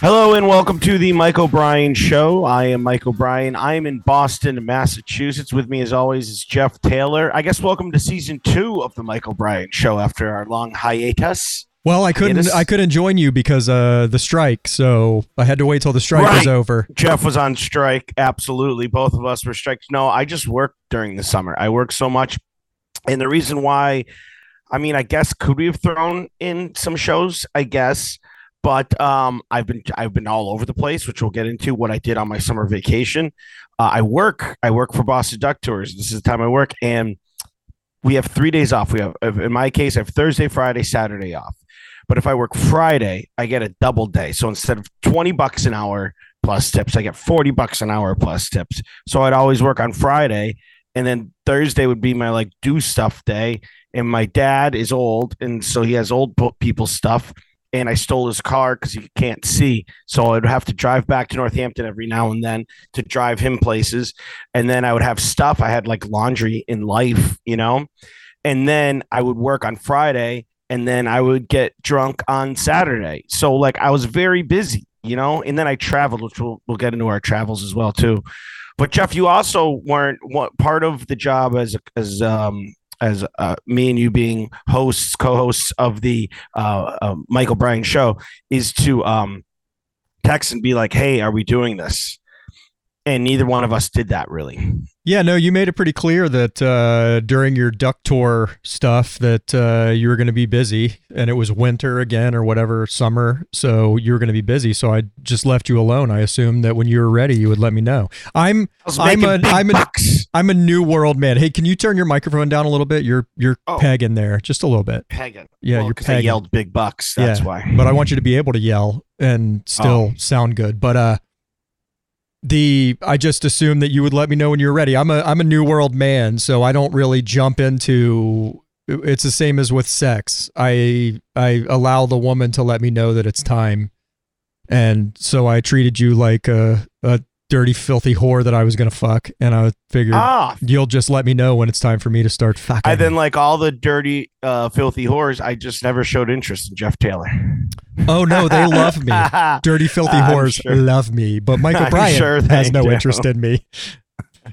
Hello and welcome to the Mike O'Brien Show. I am Mike O'Brien. I am in Boston, Massachusetts. With me, as always, is Jeff Taylor. I guess welcome to season two of the Mike O'Brien Show after our long hiatus. Well, I couldn't. Hiatus. I couldn't join you because uh the strike, so I had to wait till the strike was over. Jeff was on strike. Absolutely, both of us were striked. No, I just worked during the summer. I worked so much, and the reason why, I mean, I guess could we have thrown in some shows? I guess, but um, I've been I've been all over the place, which we'll get into. What I did on my summer vacation. Uh, I work. I work for Boston Duck Tours. This is the time I work, and we have three days off. We have, in my case, I have Thursday, Friday, Saturday off. But if I work Friday, I get a double day. So instead of 20 bucks an hour plus tips, I get 40 bucks an hour plus tips. So I'd always work on Friday. And then Thursday would be my like do stuff day. And my dad is old. And so he has old people stuff. And I stole his car because he can't see. So I'd have to drive back to Northampton every now and then to drive him places. And then I would have stuff. I had like laundry in life, you know? And then I would work on Friday and then I would get drunk on Saturday. So like I was very busy, you know, and then I traveled, which we'll we'll get into our travels as well too. But Jeff, you also weren't what part of the job as as um as uh, me and you being hosts, co-hosts of the uh, uh, Michael O'Brien show is to um text and be like, "Hey, are we doing this?" And neither one of us did that really. Yeah, no, you made it pretty clear that uh, during your duck tour stuff that uh, you were going to be busy, and it was winter again or whatever summer, so you were going to be busy. So I just left you alone. I assumed that when you were ready, you would let me know. I'm I'm a- I'm a-. I'm a new world man. Hey, can you turn your microphone down a little bit? You're you're Oh. pegging there just a little bit. Pegging. Yeah, Well, you're 'cause I pegging. yelled big bucks. That's Yeah, why. but I want you to be able to yell and still Oh. sound good. But uh the I just assumed that you would let me know when you're ready. I'm a I'm a new world man, so I don't really jump into it's the same as with sex. I I allow the woman to let me know that it's time. And so I treated you like a, a dirty, filthy whore that I was gonna fuck, and I figured ah, you'll just let me know when it's time for me to start fucking. I then like all the dirty, uh, filthy whores. I just never showed interest in Jeff Taylor. oh no, they love me. Dirty, filthy whores sure. love me, but Michael I'm sure has no do. interest in me.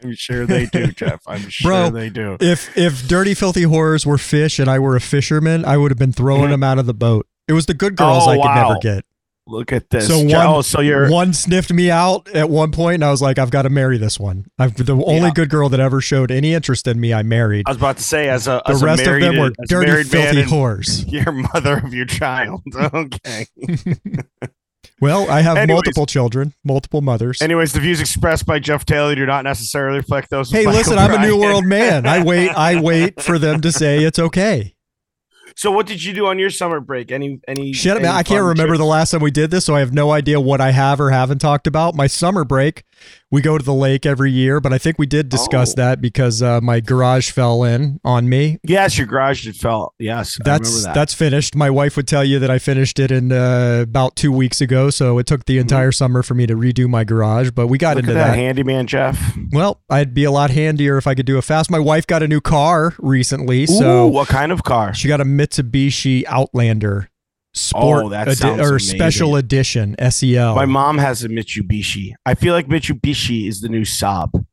I'm sure they do, Jeff. I'm sure Bro, they do. If if dirty, filthy whores were fish and I were a fisherman, I would have been throwing them out of the boat. It was the good girls Oh, I could wow. never get. Look at this. So one- oh, so you're One sniffed me out at one point, and I was like, I've got to marry this one. I've, the only Yeah. good girl that ever showed any interest in me, I married. I was about to say, as a The as a rest of them were dirty, filthy whores. You're mother of your child. Okay. Well, I have Anyways. multiple children, multiple mothers. Anyways, the views expressed by Jeff Taylor do not necessarily reflect those. hey, Michael listen, I'm a new world man. I wait, I wait for them to say it's okay. So, what did you do on your summer break? Any any? Shit, any man, I can't remember trips? the last time we did this, so I have no idea what I have or haven't talked about. My summer break, we go to the lake every year, but I think we did discuss Oh. that because uh, my garage fell in on me. Yes, your garage did fell. Yes, I That's remember that. that's finished. My wife would tell you that I finished it in uh, about two weeks ago, so it took the entire summer for me to redo my garage. But we got Mm-hmm. Look into at that, that. handyman Jeff. Well, I'd be a lot handier if I could do it fast. My wife got a new car recently, so Ooh, what kind of car? She got a Mitsubishi Outlander Sport Oh, that sounds or amazing. Special Edition SEL. My mom has a Mitsubishi. I feel like Mitsubishi is the new Saab.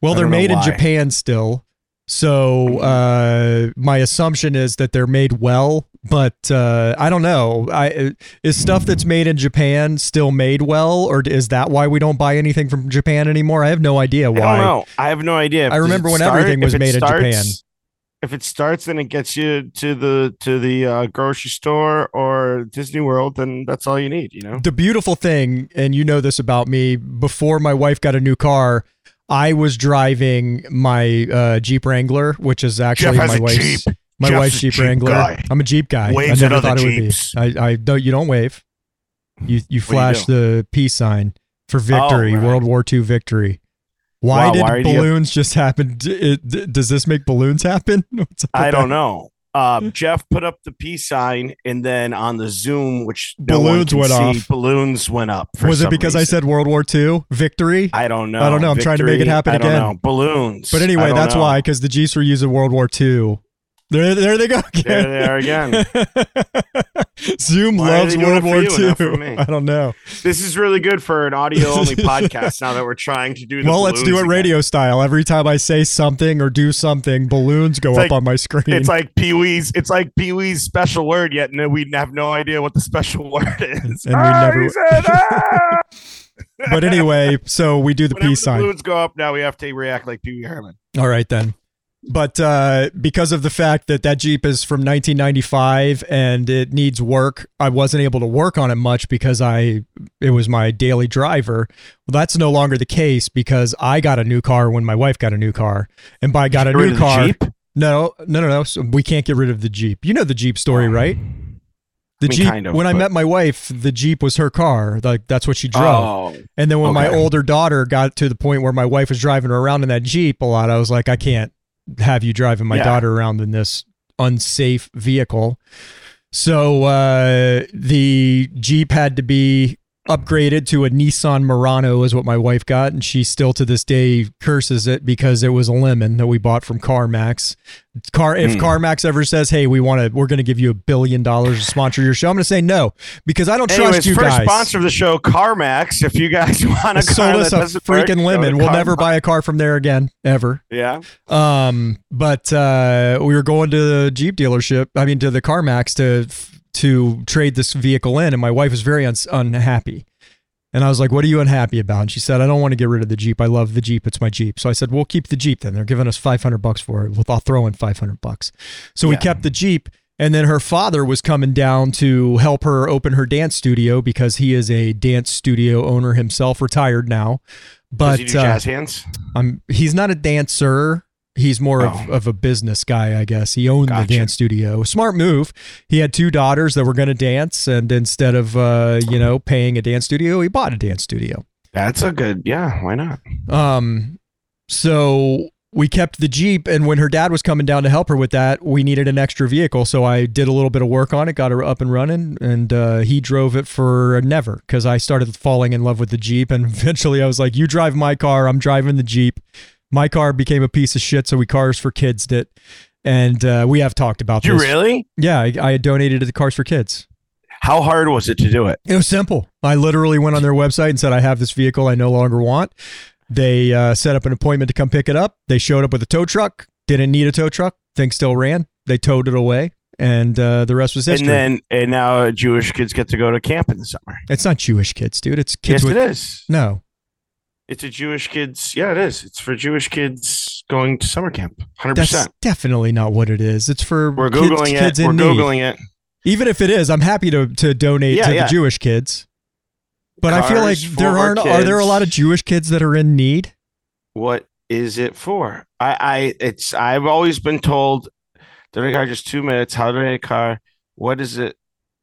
well, I they're made in. Japan still. So uh, my assumption is that they're made well, but uh, I don't know. I is stuff that's made in Japan still made well, or is that why we don't buy anything from Japan anymore? I have no idea why. I don't know. I have no idea. I remember when start? everything was made in Japan. If it starts, then it gets you to the to the uh, grocery store or Disney World, then that's all you need. You know. The beautiful thing, and you know this about me, before my wife got a new car, I was driving my uh, Jeep Wrangler, which is actually my wife's Jeep. my Jeff's wife's Jeep Jeep Wrangler. guy. I'm a Jeep guy. Waves I never thought Jeeps. it would be. I, I don't. You don't wave. You you flash the peace sign for victory, Oh. World War II victory. Why Wow, did why do you- balloons just happen? D- it- d- does this make balloons happen? I don't that? know. Um, Jeff put up the peace sign, and then on the Zoom, which Balloons went see, off. Balloons went up. Was it because I said World War II victory? I don't know? I don't know. I'm trying to make it happen I don't again. know. Balloons. But anyway, that's know. why because the Jeeps were used in World War II. There, there they go again. There they are again. Zoom Why loves World War you and not for II. I don't know. This is really good for an audio only podcast now that we're trying to do the Well, let's do it again. radio style. Every time I say something or do something, balloons go It's up like- on my screen. It's like Pee Wee's. It's like Pee Wee's special word. Yet no, we have no idea what the special word is. And we Ah, never- said, ah! but anyway, so we do the Whenever peace the sign. balloons go up, now we have to react like Pee Wee Herman. All right then. But uh, because of the fact that that Jeep is from 1995 and it needs work, I wasn't able to work on it much because I it was my daily driver. Well, that's no longer the case because I got a new car when my wife got a new car, and by got a new car. No, no, no, no. So we can't get rid of the Jeep. You know the Jeep story, right? The I mean, Jeep. kind of, when I met my wife, the Jeep was her car. Like that's what she drove. Oh, And then when my older daughter got to the point where my wife was driving her around in that Jeep a lot, I was like, I can't have you driving my Yeah. daughter around in this unsafe vehicle. So uh, the Jeep had to be upgraded to a Nissan Murano, is what my wife got, and she still to this day curses it because it was a lemon that we bought from CarMax. Car, if Hmm. CarMax ever says, "Hey, we want to, we're going to give you a billion dollars to sponsor your show," I'm going to say no because I don't Anyways, trust you first guys. sponsor of the show, CarMax. If you guys want a car sold us a doesn't work, freaking lemon. We'll never buy a car from there again, ever. Yeah. Um, but uh, we were going to the Jeep dealership. I mean, to the CarMax to to trade this vehicle in, and my wife was very un- unhappy. And I was like, "What are you unhappy about?" And she said, "I don't want to get rid of the Jeep. I love the Jeep. It's my Jeep." So I said, "We'll keep the Jeep then. They're giving us five hundred bucks for it. Well, I'll throw in five hundred bucks." So we kept the Jeep. And then her father was coming down to help her open her dance studio because he is a dance studio owner himself, retired now. But Does he do uh, jazz hands? um, he's not a dancer. He's more of, Oh. of a business guy, I guess. He owned the dance studio. Smart move. He had two daughters that were going to dance, and instead of uh, you know paying a dance studio, he bought a dance studio. That's a good. Yeah. Why not? Um, so we kept the Jeep, and when her dad was coming down to help her with that, we needed an extra vehicle. So I did a little bit of work on it, got her up and running, and uh, he drove it for never because I started falling in love with the Jeep, and eventually I was like, "You drive my car, I'm driving the Jeep." My car became a piece of shit, so we Cars for Kids did. and uh, we have talked about you this. really? Yeah, I, I donated it to Cars for Kids. How hard was it to do it? It was simple. I literally went on their website and said, I have this vehicle I no longer want. They uh, set up an appointment to come pick it up. They showed up with a tow truck, didn't need a tow truck, thing still ran. They towed it away, and uh, the rest was history. And then and now Jewish kids get to go to camp in the summer. it's not Jewish kids, dude. It's kids yes, with. it is. No. It's a Jewish kids. Yeah, it is. It's for Jewish kids going to summer camp. Hundred That's percent. definitely not what it is. It's for We're kids, googling kids it. in We're need. googling it. Even if it is, I'm happy to to donate Yeah, to yeah. the Jewish kids. But I feel like there aren't. Are there a lot of Jewish kids that are in need? What is it for? I, I, it's. I've always been told. Donate car just two minutes. How to donate a car? What is it?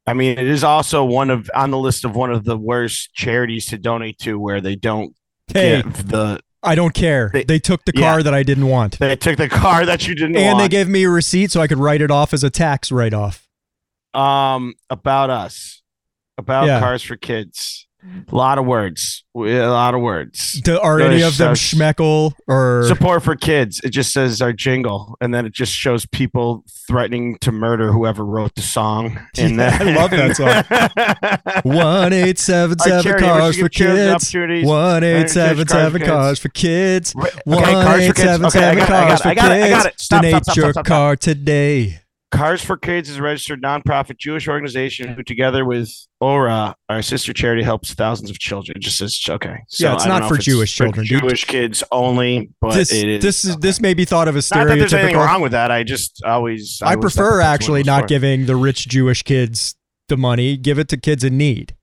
I mean, it is also one of on the list of one of the worst charities to donate to, where they don't Hey, the. I don't care. They, They- took the yeah. car that I didn't want. They took the car that you didn't and want. they gave me a receipt so I could write it off as a tax write off. um about us, about Yeah. cars for kids. A lot of words. A lot of words. Do, are any of them schmeckle or Support for kids. It just says our jingle, and then it just shows people threatening to murder whoever wrote the song. And Yeah, then, I love that song. one eight seven seven cars for kids? One eight for kids. cars for kids. One okay, cars for kids. seven seven got it, I cars for it, I got it, I got kids. Donate your car today. Cars for Kids is a registered nonprofit Jewish organization who, together with Oorah, our sister charity, helps thousands of children. It just says okay. So Yeah, it's don't for it's Jewish children, dude. Jewish kids only, but This it is. this is okay. this may be thought of as Not that there's anything wrong with that. I just always. I always prefer actually not for. giving the rich Jewish kids the money. Give it to kids in need.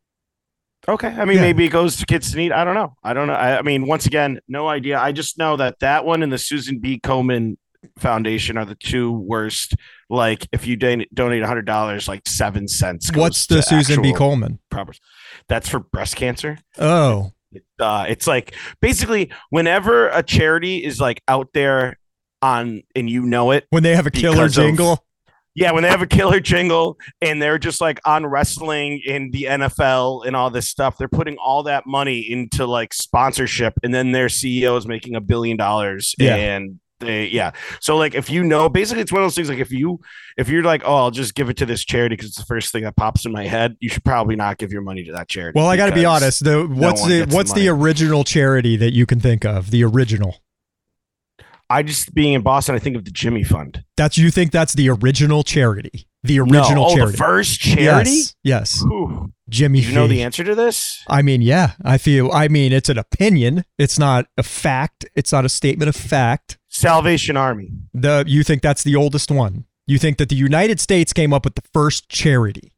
Okay, I mean Yeah. maybe it goes to kids to need. I don't know. I don't know. I, I mean, once again, no idea. I just know that that one and the Susan B. Komen Foundation are the two worst. Like if you don- donate a hundred dollars, like seven cents. What's the Susan B. Coleman? proper- That's for breast cancer. Oh, Uh, it's like basically whenever a charity is like out there on and you know it, when they have a killer Because of- jingle. Yeah, when they have a killer jingle and they're just like on wrestling in the NFL and all this stuff, they're putting all that money into like sponsorship, and then their CEO is making a billion dollars, Yeah. and They yeah. So like if you know, basically it's one of those things like if you if you're like, oh, I'll just give it to this charity because it's the first thing that pops in my head, you should probably not give your money to that charity. Well, I got to be honest. The what's one the gets the what's the original charity that you can think of? The original. I just being in Boston, I think of the Jimmy Fund. That's you think that's the original charity. The No, original oh, charity. the first charity. Yes. Yes. Jimmy. Do you know the answer to this? I mean, yeah, I feel. I mean, it's an opinion. It's not a fact. It's not a statement of fact. Salvation Army. The you think that's the oldest one? You think that the United States came up with the first charity?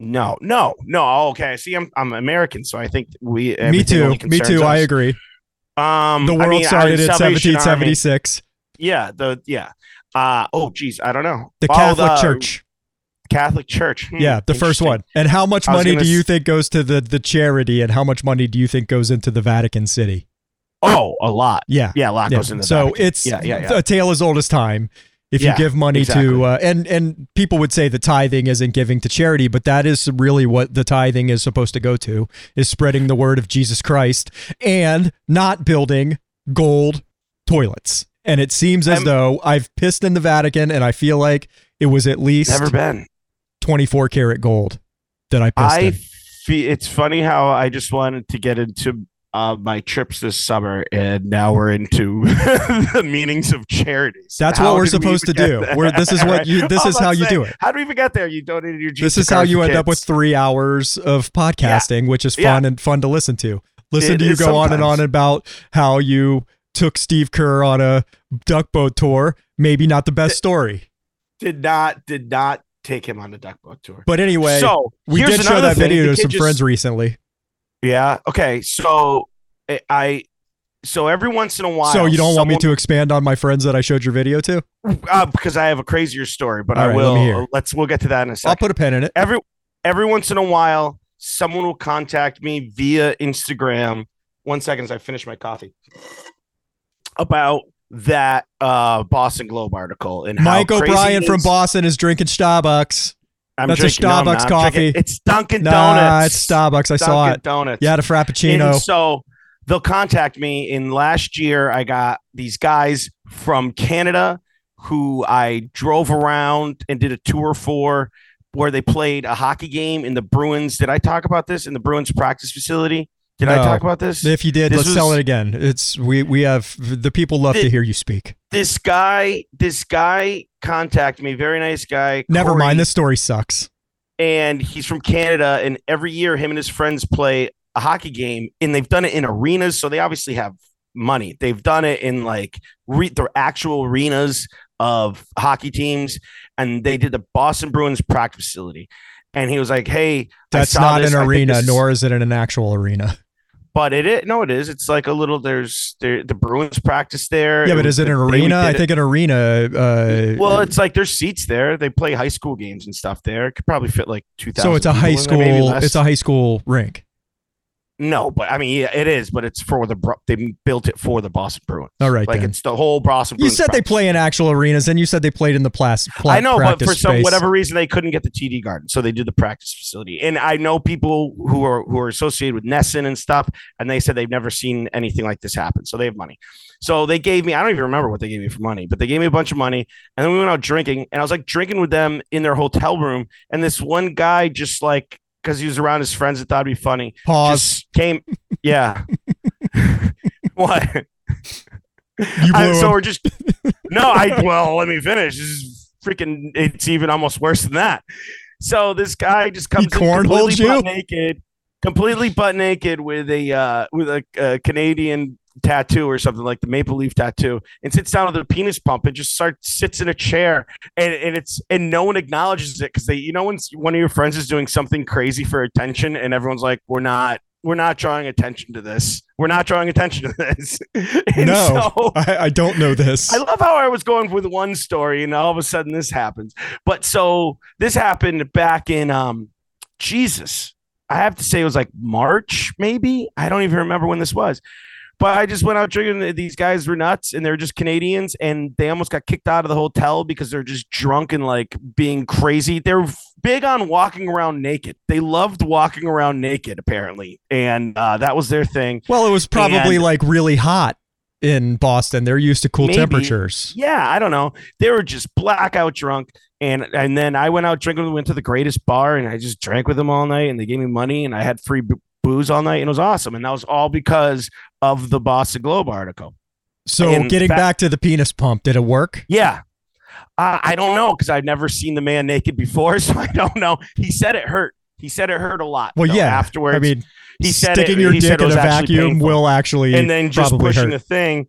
No, no, no. Okay. See, I'm I'm American, so I think we. Me too. Me too. I agree. Um, The I world mean, started in Salvation Army- 1776. Yeah, the yeah. Uh oh, geez, I don't know. The Oh, Catholic the Church. Catholic Church. Hmm, Yeah, the first one. And how much money do you s- think goes to the the charity, and how much money do you think goes into the Vatican City? Oh, a lot. Yeah. Yeah, a lot Yeah. goes into so it's yeah, yeah, yeah. a tale as old as time. If Yeah, you give money exactly. to uh, and and people would say the tithing isn't giving to charity, but that is really what the tithing is supposed to go to is spreading the word of Jesus Christ and not building gold toilets. And it seems as I'm- though I've pissed in the Vatican and I feel like it was at least Never been. 24 karat gold that I pissed I in. feel it's funny how I just wanted to get into uh, my trips this summer, and now we're into the meanings of charities. That's How what we're did we supposed to do. this is what you- this is how you do it. How do we even get there? You donated your. This is how you end up with three hours of podcasting, which is Yeah. fun and fun to listen to. Listen It to you go on and on about how you took Steve Kerr on a duck boat tour. Maybe not the best story, did not did not take him on the duck boat tour. but anyway, so we did show that thing. video to some just- friends recently. Yeah. Okay. So I- I. So every once in a while. so you don't want me to expand on my friends that I showed your video to? uh, because I have a crazier story, but All I right, will. hear. Let's we'll get to that in a second. I'll put a pen in it. every every once in a while, someone will contact me via Instagram. One second as I finish my coffee. About that uh Boston Globe article and how Mike O'Brien from. Boston is drinking Starbucks. I'm That's a drinking- no, Starbucks not. Coffee. drinking- It's Dunkin' Donuts. Nah, it's Starbucks. I saw Dunkin' it. Donuts. Yeah, the Frappuccino. And so they'll contact me. And last year, I got these guys from Canada who I drove around and did a tour for where they played a hockey game in the Bruins. Did I talk about this in the Bruins practice facility? Did I talk about this? If you did, This let's was- it again. It's we we have the people love to hear you speak. This guy, this guy contacted me. Very nice guy. Never Corey, mind, this story sucks. and he's from Canada. And every year, him and his friends play a hockey game, and they've done it in arenas, so they obviously have money. They've done it in like re- the actual arenas of hockey teams, and they did the Boston Bruins practice facility. And he was like, "Hey, That's not this. an arena, nor is it in an actual arena. But it is no, it is. It's like a little. There's there the Bruins practice there. Yeah, but is it an the day we arena? I think an arena. Uh, Well, it's like there's seats there. They play high school games and stuff there. It could probably fit like two thousand. so it's a high school. It's a high school rink. No, but I mean, yeah, it is. But it's for the they built it for the Boston Bruins. All right, like then. it's the whole Boston. You Bruins said they play in actual arenas, and you said they played in the plas- pla- I know, but practice for some whatever reason they couldn't get the TD Garden, so they did the practice facility. And I know people who are who are associated with NESN and stuff, and they said they've never seen anything like this happen. So they have money. So they gave me I don't even remember what they gave me for money, but they gave me a bunch of money, and then we went out drinking, and I was like drinking with them in their hotel room, and this one guy just like because he was around his friends and thought it'd be funny, Pause. just came, yeah. what? you blew I- so we're just no. I well, let me finish. This is freaking. It's even almost worse than that. So this guy just comes in completely butt naked, completely butt naked with a uh, with a, uh Canadian tattoo or something like the maple leaf tattoo, and sits down with a penis pump and just starts sits in a chair, and, and it's and no one acknowledges it because they, you know, when one of your friends is doing something crazy for attention, and everyone's like, "We're not." We're not drawing attention to this. We're not drawing attention to this. And no, so- I, I don't know this. I love how I was going with one story and all of a sudden this happens. But so this happened back in um Jesus. I have to say it was like March, maybe. I don't even remember when this was. But I just went out drinking. These guys were nuts and they're just Canadians and they almost got kicked out of the hotel because they're just drunk and like being crazy. They're big on walking around naked. They loved walking around naked, apparently. And uh, that was their thing. well, it was probably And- like really hot in Boston. They're used to cool Maybe. temperatures. Yeah, I don't know. They were just blackout drunk, and and then I went out drinking. Went to the greatest bar, and I just drank with them all night, and they gave me money, and I had free b- booze all night, and it was awesome. And that was all because of the Boston Globe article. So In getting fact- back to the penis pump, did it work? Yeah. Uh, I don't know because I've never seen the man naked before, so I don't know. He said it hurt. He said it hurt a lot. Well, though, yeah. Afterwards, I mean, he said sticking it, your he dick in a vacuum painful. will actually and then just pushing hurt. the thing.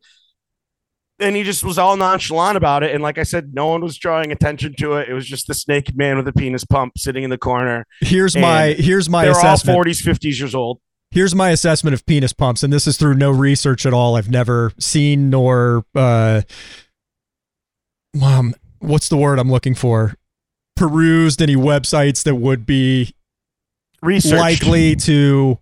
And he just was all nonchalant about it. And like I said, no one was drawing attention to it. It was just this naked man with a penis pump sitting in the corner. Here's my here's my They're all 40s, 50s years old. Here's my assessment of penis pumps, and this is through no research at all. I've never seen nor uh, um, what's the word I'm looking for? Perused any websites that would be Research. likely to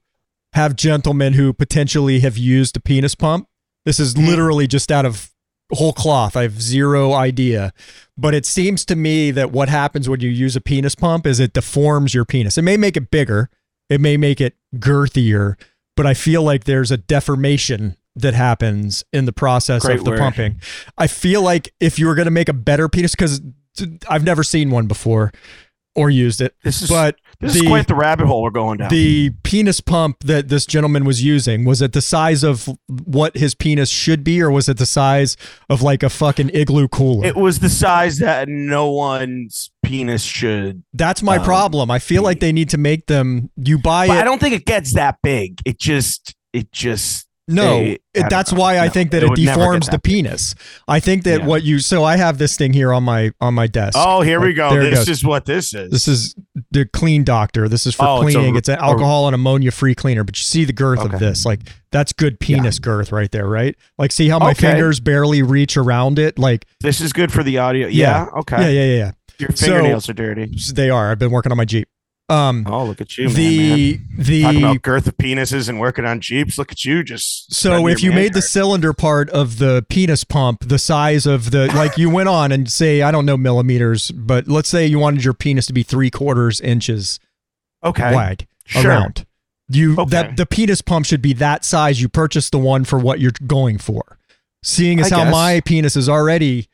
have gentlemen who potentially have used a penis pump. This is Mhm. literally just out of whole cloth. I have zero idea. But it seems to me that what happens when you use a penis pump is it deforms your penis. It may make it bigger, it may make it girthier, but I feel like there's a deformation that happens in the process Great of the word. pumping. I feel like if you were going to make a better penis, because I've never seen one before or used it, This is but this the- is quite the rabbit hole we're going down. the penis pump that this gentleman was using was it the size of what his penis should be or was it the size of like a fucking igloo cooler it was the size that no one's penis should. that's my um, problem i feel like they need to make them you buy But I don't think it gets that big. It just, it just. No I- I it, that's why i No, think that it it, would never get deforms the that big. penis i think that Yeah. what you so i have this thing here on my on my desk Oh, here we go. This is what this is. this is the clean doctor this is for Oh, it's a- cleaning it's, an a- alcohol and ammonia free cleaner but you see the girth of this like that's good penis girth right there right like see how my Okay. fingers barely reach around it like This is good for the audio. Yeah. Yeah. Okay. yeah yeah yeah, yeah. Your So- fingernails are dirty. they are i've been working on my jeep um Oh, look at you, man, man. the Talking the about girth of penises and working on jeeps. Look at you, just. so if you made the cylinder part of the penis pump the size of the like you went on and say i don't know millimeters but let's say you wanted your penis to be three quarters inches okay, wide sure. around you Okay. that the penis pump should be that size you purchase the one for what you're going for seeing as I how guess. my penis is already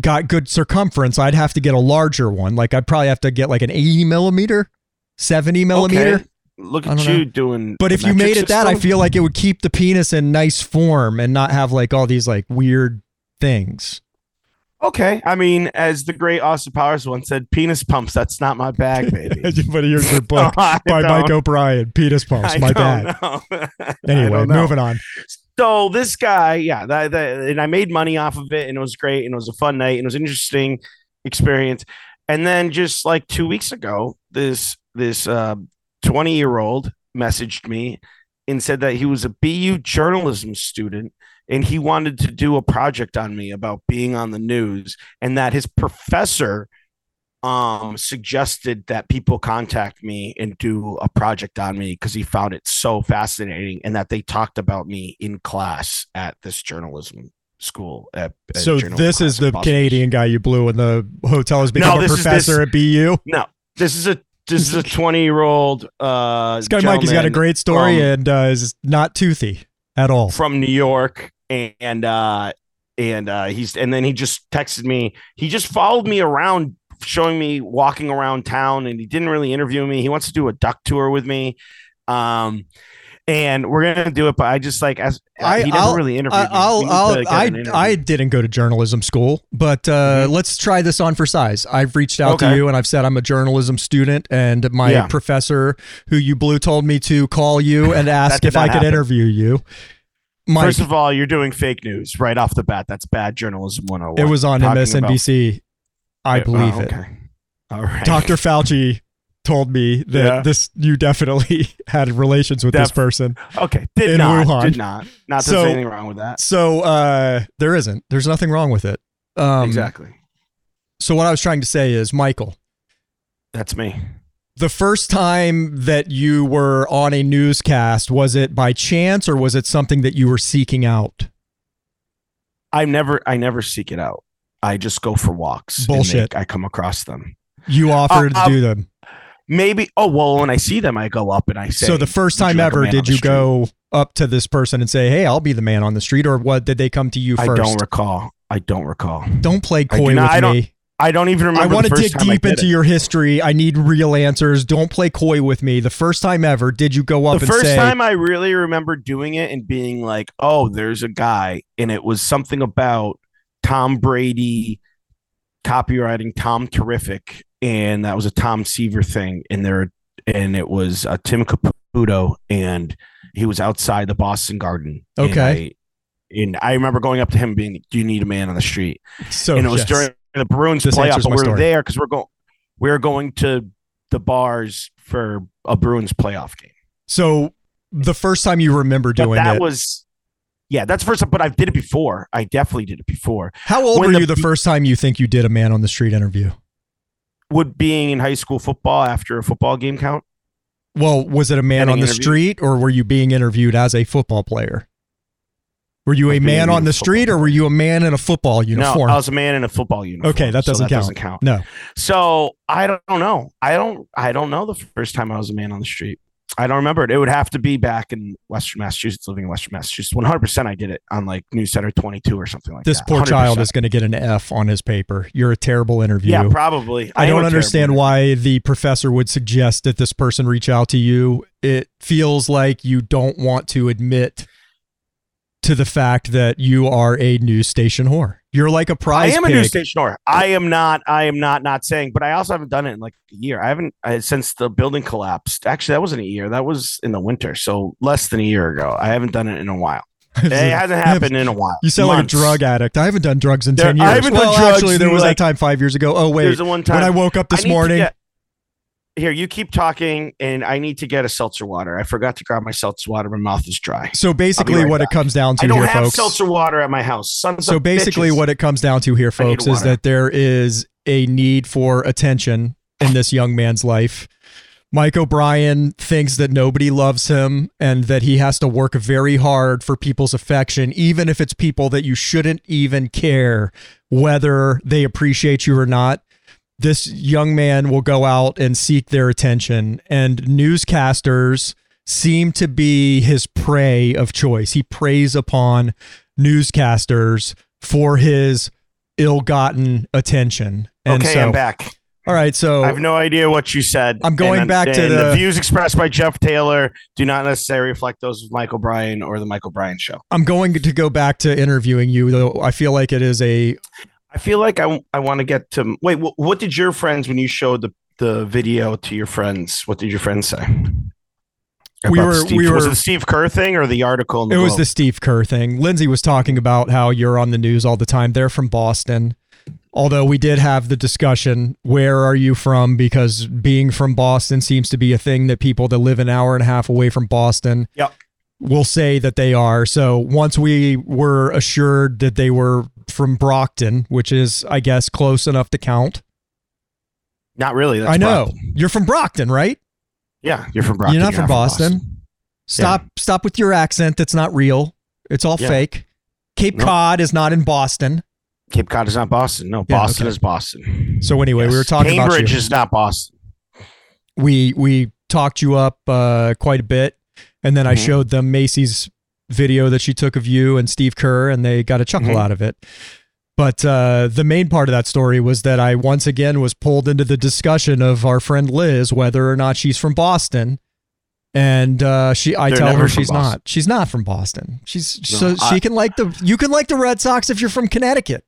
got good circumference i'd have to get a larger one like i'd probably have to get like an 80 millimeter 70 millimeter Okay. Look at you know. doing. But if you made it that, I feel like it would keep the penis in nice form and not have like all these like weird things. Okay. I mean, as the great Austin Powers once said, penis pumps, that's not my bag, baby. but here's your book I by don't- Mike O'Brien, Penis Pumps, I my don't bad. know. I Anyway, moving on. So this guy, yeah, that, that, and I made money off of it, and it was great, and it was a fun night, and it was an interesting experience. And then just like two weeks ago, this this um, twenty year old messaged me and said that he was a BU journalism student and he wanted to do a project on me about being on the news, and that his professor um suggested that people contact me and do a project on me because he found it so fascinating and that they talked about me in class at this journalism school at, at So this is the Canadian guy you blew in the hotel has become a this is professor at BU. no this is a this is a 20 year old uh This guy Mike has got a great story from- and uh, is not toothy at all. from New York and uh and uh he's and then he just texted me he just followed me around showing me walking around town and he didn't really interview me he wants to do a duck tour with me um and we're gonna do it but I just like as I- he never I'll- really interviewed I, me. I'll, We need to I'll, I. I didn't go to journalism school, but uh, Mhm. let's try this on for size. I've reached out to you and I've said I'm a journalism student, and my Yeah. professor, who you blew, told me to call you and ask if I not could interview you. Mike, First of all, you're doing fake news right off the bat. That's bad journalism 101. it was on Talking MSNBC. I believe Oh, it. All right. Dr. Fauci told me that Yeah. this you definitely had relations with this person. Okay. Did in not. Wuhan. Did not. Not So- there's anything wrong with that. So uh, there isn't. There's nothing wrong with it. Um, exactly. So what I was trying to say is, Michael, That's me. the first time that you were on a newscast, was it by chance or was it something that you were seeking out? I never I never seek it out. I just go for walks. and Bullshit. make- I come across them. You offered Uh, to do them. maybe. Oh well, when I see them, I go up and I say. So the first time ever, did you street?" go up to this person and say, "Hey, I'll be the man on the street," or what? Did they come to you first? I don't recall. I don't recall. Don't play coy do not- I with don't- me. I don't even remember. I want to dig deep into it. your history. I need real answers. Don't play coy with me. The first time ever, did you go up the first say, time I really remember doing it and being like, "Oh, there's a guy," and it was something about Tom Brady copywriting Tom Terrific, and that was a Tom Seaver thing, and there, and it was uh, Tim Caputo, and he was outside the Boston Garden. and Okay. I- and I remember going up to him, being, "Do you need a man on the street?" so and it was yes. during the Bruins This playoff, but we're there because we're going, we're going to the bars for a Bruins playoff game. So the first time you remember But doing that it, was, yeah, that's the first time. But I did it before. I definitely did it before. how old when were the- you the first time you think you did a man on the street interview? Would being in high school football after a football game count? Well, was it a man on the street, or were you being interviewed as a football player? Were you a man on the street, or were you a man in a football uniform? No, I was a man in a football uniform. Okay, that doesn't count. Doesn't count. no. So I don't know. I don't. I don't know the first time I was a man on the street. I don't remember it. It would have to be back in Western Massachusetts, living in Western Massachusetts. One hundred percent, I did it on like News Center twenty two or something like This that. This poor child 100%. is going to get an F on his paper. You're a terrible interview. Yeah, probably. I am don't understand why the professor would suggest that this person reach out to you. It feels like you don't want to admit to the fact that you are a news station whore. You're like a prize I am a news station whore. I am not. I am not. Not saying, but I also haven't done it in like a year. I haven't I, since the building collapsed. Actually, that wasn't a year. That was in the winter, so less than a year ago. I haven't done it in a while. It hasn't happened in a while. You sound Months. like a drug addict. I haven't done drugs in There- 10 I haven't done drugs actually, there was like- that time five years ago. Oh, wait. There's the one time When I woke up this morning, get- here, you keep talking, and I need to get a seltzer water. I forgot to grab my seltzer water. My mouth is dry. so basically right what back. it comes down to I don't here, have folks. seltzer water at my house. Sons So basically, bitches. what it comes down to here, folks, is that there is a need for attention in this young man's life. Mike O'Brien thinks that nobody loves him and that he has to work very hard for people's affection, even if it's people that you shouldn't even care whether they appreciate you or not. This young man will go out and seek their attention, and newscasters seem to be his prey of choice. He preys upon newscasters for his ill-gotten attention. And okay, so, I'm back. all right, so I have no idea what you said. I'm going And- back to and the- views expressed by Jeff Taylor do not necessarily reflect those of Michael O'Brien or the Michael O'Brien show. I'm going to go back to interviewing you, though. I feel like it is a I feel like I, I want to get to wait. What, what did your friends when you showed the the video to your friends? What did your friends say? We were- Steve, we was were- it the Steve Kerr thing or the article? In the It was Globe? the Steve Kerr thing. Lindsay was talking about how you're on the news all the time. They're from Boston. Although we did have the discussion, where are you from? Because being from Boston seems to be a thing that people that live an hour and a half away from Boston Yep. will say that they are. So once we were assured that they were from Brockton, which is, I guess, close enough to count. Not really. That's I know. Brockton. You're from Brockton, right? Yeah, you're from Brockton. You're not from Boston. Stop stop with your accent that's not real. It's all Yeah. fake. Cape Nope. Cod is not in Boston. Cape Cod is not Boston. No, Yeah, Boston okay. is Boston. So anyway, we were talking Cambridge about you. is not Boston. we we talked you up uh, quite a bit, and then I Mhm. showed them Macy's video that she took of you and Steve Kerr, and they got a chuckle Mhm. out of it. But uh, the main part of that story was that I once again was pulled into the discussion of our friend Liz whether or not she's from Boston. And uh, she, I They're tell her she's Boston. not. She's not from Boston. She's so No, she can like the. You can like the Red Sox if you're from Connecticut.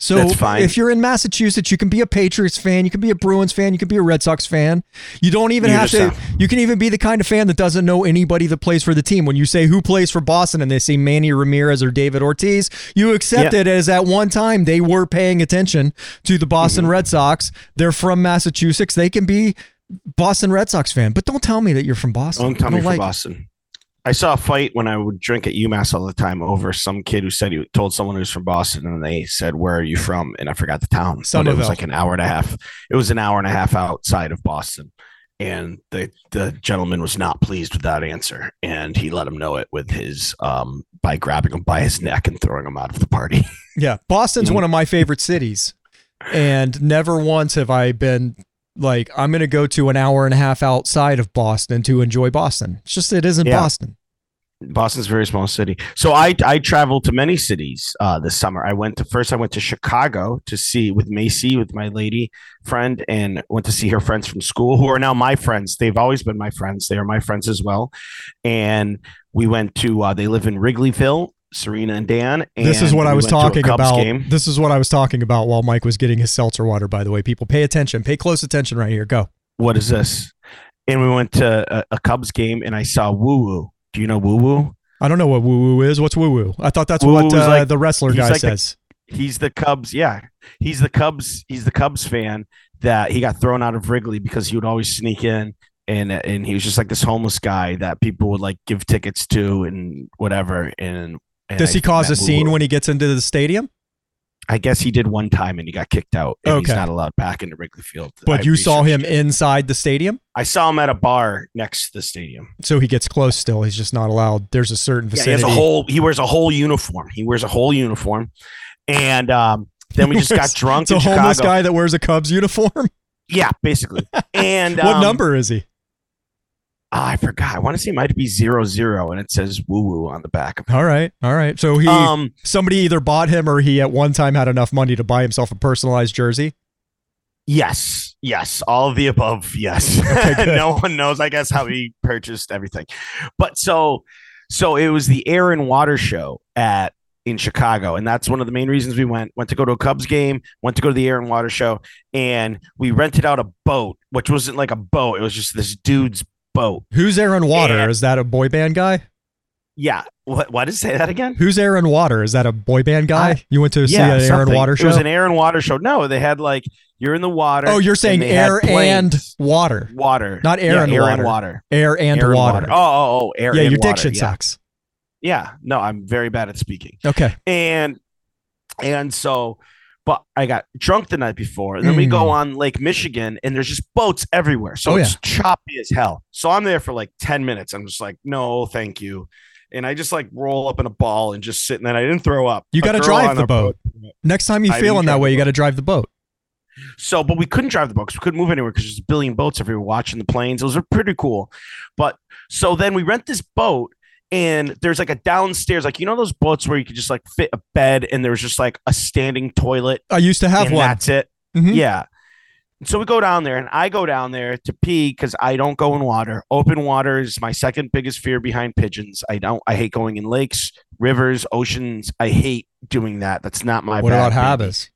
So if you're in Massachusetts, you can be a Patriots fan, you can be a Bruins fan, you can be a Red Sox fan. You don't even You have to. You can even be the kind of fan that doesn't know anybody that plays for the team. When you say who plays for Boston and they say Manny Ramirez or David Ortiz, you accept Yeah. it as at one time they were paying attention to the Boston Mm-hmm. Red Sox. They're from Massachusetts. They can be Boston Red Sox fan, but don't tell me that you're from Boston. Don't tell me don't from like. Boston. I saw a fight when I would drink at UMass all the time over some kid who said he told someone who's from Boston, and they said, "Where are you from?" And I forgot the town. But it was like an hour and a half. It was an hour and a half outside of Boston, and the the gentleman was not pleased with that answer, and he let him know it with his um by grabbing him by his neck and throwing him out of the party. Yeah, Boston's one of my favorite cities, and never once have I been like I'm going to go to an hour and a half outside of Boston to enjoy Boston. It's just it isn't Yeah. Boston. Boston's a very small city. So I I traveled to many cities uh, this summer. I went to first I went to Chicago to see with Macy with my lady friend and went to see her friends from school who are now my friends. They've always been my friends. They are my friends as well. And we went to uh, they live in Wrigleyville, Serena and Dan. And this is what I was went to a talking about. game. This is what I was talking about while Mike was getting his seltzer water. By the way, people pay attention, pay close attention right here. Go. What is this? And we went to a, a Cubs game and I saw Woo Woo. Do you know Woo Woo? I don't know what woo woo is. What's woo woo? I thought that's Woo what uh, like- the wrestler guy like the- says. he's the Cubs. Yeah, he's the Cubs. He's the Cubs fan that he got thrown out of Wrigley because he would always sneak in, and and he was just like this homeless guy that people would like give tickets to and whatever. And, and Does I he cause a scene when he gets into the stadium? I guess he did one time and he got kicked out. And Okay. he's not allowed back into Wrigley Field. But I you saw him it. inside the stadium, I saw him at a bar next to the stadium. so he gets close. Still, he's just not allowed. There's a certain Yeah, he has a whole. He wears a whole uniform. He wears a whole uniform, and um, then we just got drunk It's a in homeless Chicago. guy that wears a Cubs uniform. Yeah, basically. And what um, number is he? Ah, I forgot. I want to say it might be zero zero, and it says woo woo on the back. All right, all right. So he Um, somebody either bought him or he at one time had enough money to buy himself a personalized jersey. yes, yes, all of the above. Yes, Okay, no one knows, I guess, how he purchased everything. But so, so it was the Air and Water Show at in Chicago, and that's one of the main reasons we went. Went to go to a Cubs game, went to go to the Air and Water Show, and we rented out a boat, which wasn't like a boat; it was just this dude's boat. Who's Aaron Water? And- Is that a boy band guy? Yeah, what? What did you say that again? Who's Aaron Water? Is that a boy band guy? I- you went to see yeah, an Aaron. Water show? It was an Aaron water show. No, they had like you're in the water. oh, you're saying air and water, water, Not air Yeah, and air water. and water. air and Air water. Oh, oh, oh, air. yeah, your water. diction yeah. sucks. Yeah, no, I'm very bad at speaking, Okay, and and so, but I got drunk the night before, and then we Mm. go on Lake Michigan, and there's just boats everywhere, so Oh, it's choppy as hell. So I'm there for like ten minutes. I'm just like, no, thank you. And I just like roll up in a ball and just sit, and then I didn't throw up. You gotta drive the a boat. next time you I feeling that way, you got to drive the boat. So, but we couldn't drive the boat we couldn't move anywhere because there's a billion boats everywhere watching the planes. Those are pretty cool. But so then we rent this boat and there's like a downstairs, like you know those boats where you could just like fit a bed and there's just like a standing toilet. I used to have and one. That's it. Mhm. Yeah. So we go down there and I go down there to pee because I don't go in water. Open water is my second biggest fear behind pigeons. I don't I hate going in lakes, rivers, oceans. I hate doing that. That's not my What about habits?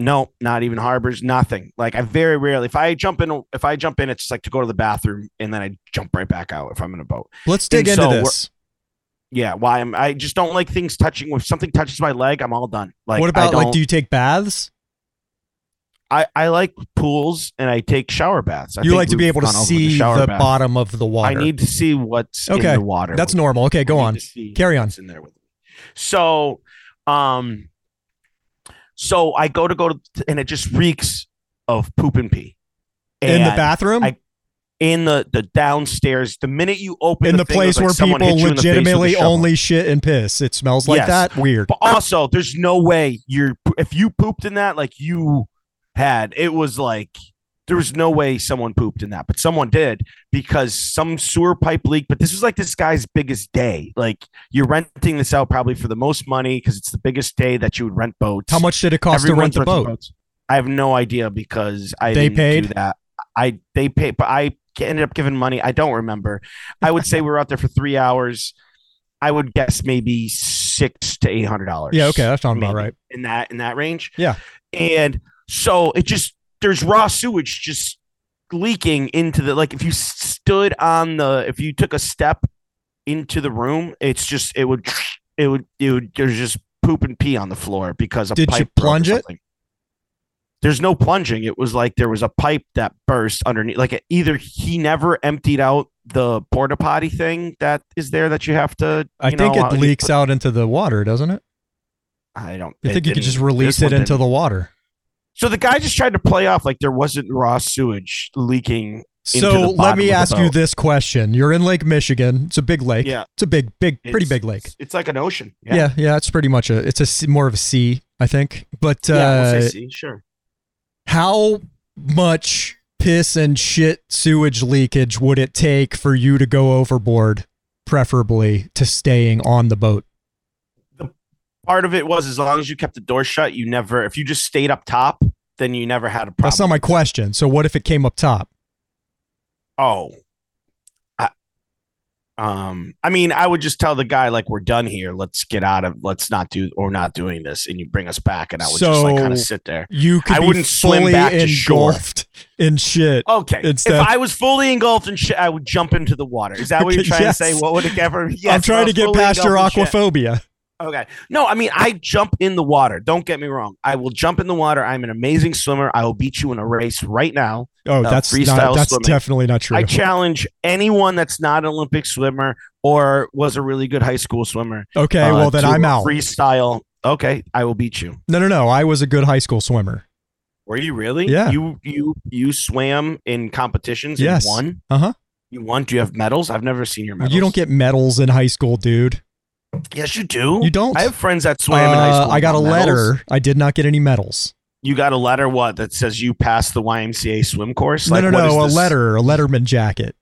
No, not even harbors, nothing. Like I very rarely, if I jump in, if I jump in, it's just like to go to the bathroom and then I jump right back out if I'm in a boat. Let's dig And into so this. Yeah, why I'm I just don't like things touching. If something touches my leg, I'm all done. Like what about like? don't- you take baths? I, I like pools and I take shower baths. I you like to be able to see shower the bottom of the water. I need to see what's Okay, in the water. That's normal. Okay, go on. Carry on. in there with me. So, um, so I go to go to, and it just reeks of poop and pee. In the bathroom? I- in the the downstairs. The minute you open in the, thing, place was like where people hit you in the face with a legitimately only shit and piss. It smells like Yes. that. Weird. But also, there's no way you're if you pooped in that like you had. It was like there was no way someone pooped in that, but someone did because some sewer pipe leak. But this was like this guy's biggest day. Like you're renting this out probably for the most money because it's the biggest day that you would rent boats. How much did it cost Everyone's to rent the boat? boats. I have no idea because I They didn't paid? do that. I they paid, but I ended up giving money. I don't remember. I would say we were out there for three hours. I would guess maybe six to eight hundred dollars. Yeah, okay, that sounds about right. in that in that range. Yeah. and so it just there's raw sewage just leaking into the like if you stood on the if you took a step into the room, it's just it would it would it would there's just poop and pee on the floor because a Did you pipe or plunge it? There's no plunging. It was like there was a pipe that burst underneath. Like either he never emptied out the porta potty thing that is there that you have to. I think know, it uh, leaks put- out into the water, doesn't it? I don't. I think you could just release it into the water. So the guy just tried to play off like there wasn't raw sewage leaking. So let me ask you this question. You're in Lake Michigan. It's a big lake. Yeah, It's a big, big, pretty it's- big lake. It's, like an ocean. Yeah. Yeah, yeah, It's pretty much a. It's a more of a sea, I think. But uh, yeah. we'll say sea, sure. how much piss and shit sewage leakage would it take for you to go overboard, preferably to staying on the boat? Part of it was as long as you kept the door shut, you never. If you just stayed up top, then you never had a problem. That's not my question. So what if it came up top? oh I, um i mean i would just tell the guy like we're done here let's get out of let's not do or not doing this and you bring us back and i would just like kind of sit there You could I wouldn't swim back to shore. in shit. okay Instead- if i was fully engulfed in shit i would jump into the water is that what you're trying yes. to say what would it ever yes, I'm trying to get past your engulfed in shit. aquaphobia. Okay. No, I mean, I jump in the water. Don't get me wrong. I will jump in the water. I'm an amazing swimmer. I will beat you in a race right now. Oh, Uh, that's freestyle not, that's swimming. definitely not true. I challenge anyone that's not an Olympic swimmer or was a really good high school swimmer. okay, uh, well then I'm out. Freestyle. Okay, I will beat you. No, no, no. I was a good high school swimmer. Were you really? Yeah. You you you swam in competitions Yes. and won? Uh-huh. You won? Do you have medals? I've never seen your medals. You don't get medals in high school, dude. Yes, you do. You don't? I have friends that swam in high Uh, school. I got a medals. letter. I did not get any medals. You got a letter what that says you passed the YMCA swim course? no, Like, no, what is no. A this? letter, a Letterman jacket.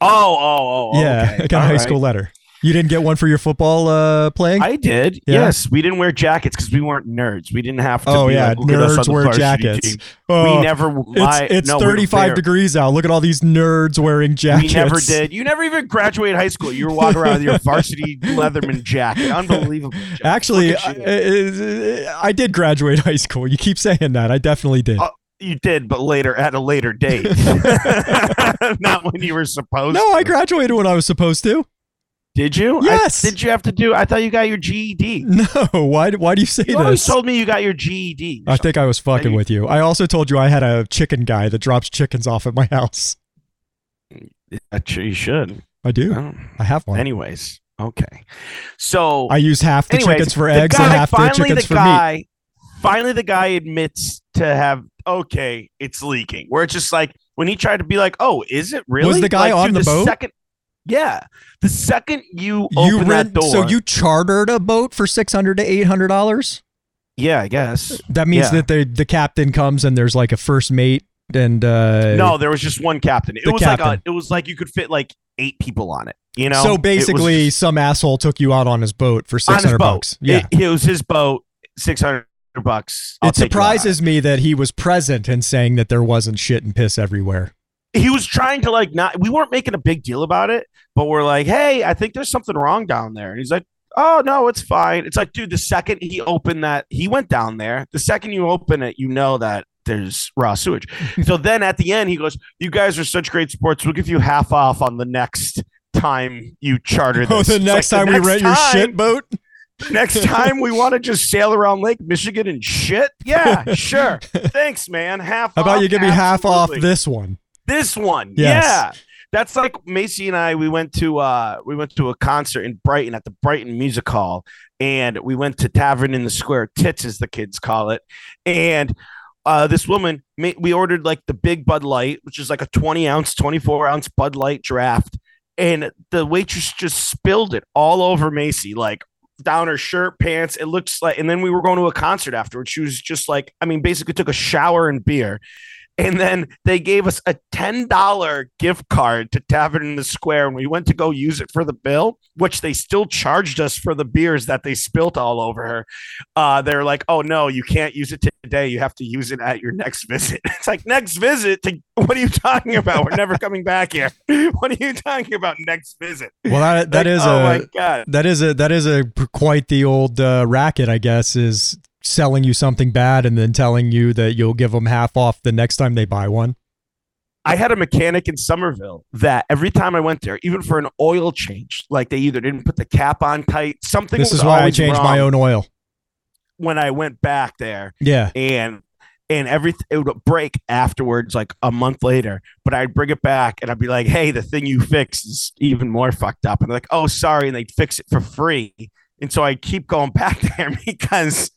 Oh, oh, oh. yeah, okay. I got a high right. school letter. You didn't get one for your football uh, playing? I did. Yeah? Yes, we didn't wear jackets because we weren't nerds. We didn't have to. oh be yeah, like, "Look at us on nerds wear jackets. Oh, we never. it's my, it's no, we were 35 degrees out. Look at all these nerds wearing jackets. We never did. You never even graduated high school. You were walking around with your varsity Leatherman jacket. Unbelievable. Actually, I. I- did graduate high school. You keep saying that. I definitely did. Oh, you did, but later at a later date, not when you were supposed. To. No, to. I graduated when I was supposed to. Did you? I- Yes. did you have to do? I thought you got your GED. No, why? Why do you say You always this? told me you got your GED. I think I was fucking you- with you. I also told you I had a chicken guy that drops chickens off at my house. you should. I do. Oh. I have one. Anyways, okay. So I use half the anyways, chickens for the eggs guy- and half the chickens the for meat. guy, Finally, the guy admits to have okay, it's leaking. Where it's just like when he tried to be like, "Oh, is it really?" Was the guy Like, on dude, the boat? Second, yeah, the second you, You open rent that door, so you chartered a boat for six hundred to eight hundred dollars. yeah, I guess. That means Yeah. that the the captain comes and there's like a first mate and uh no, there was just one captain. It was like a, it was like you could fit like eight people on it. You know, so basically just- some asshole took you out on his boat for on six his hundred boat. bucks. Yeah. it, it was his boat, six hundred bucks. I'll it take you out on surprises me that he was present and saying that there wasn't shit and piss everywhere. He was trying to like not we weren't making a big deal about it but we're like hey i think there's something wrong down there. And he's like oh no it's fine. It's like dude the second he opened that he went down there. The second you open it you know that there's raw sewage. So then at the end he goes you guys are such great sports. We'll give you half off on the next time you charter oh, this. Oh, the next like, time we next rent your shit boat? next time we want to just sail around lake michigan and shit? Yeah sure. Thanks man. Half How about off, you give me half off this one? This one, Yes. yeah. That's like Macy and I. We went to uh we went to a concert in Brighton at the Brighton Music Hall, and we went to Tavern in the Square, tits as the kids call it. And uh, this woman, ma- we ordered like the big Bud Light, which is like a twenty ounce, twenty four ounce Bud Light draft, and the waitress just spilled it all over Macy, like down her shirt, pants. It looks like, and then we were going to a concert afterwards. She was just like, I mean, basically took a shower and beer. And then they gave us a $10 gift card to Tavern in the Square. And we went to go use it for the bill, which they still charged us for the beers that they spilt all over her. Uh, they're like, oh, no, you can't use it today. You have to use it at your next visit. It's like, next visit? To, what are you talking about? We're never coming back here. What are you talking about next visit? Well, that that Like, is oh, a my God. that is a that is a quite the old uh, racket, I guess. Is selling you something bad and then telling you that you'll give them half off the next time they buy one. I had a mechanic in Somerville that every time I went there, even for an oil change, like they either didn't put the cap on tight, something. This was is why I changed my own oil. when I went back there, Yeah. and and everything it would break afterwards, like a month later. But I'd bring it back and I'd be like, "Hey, the thing you fixed is even more fucked up," and they're like, "Oh, sorry," and they'd fix it for free. And so I keep going back there because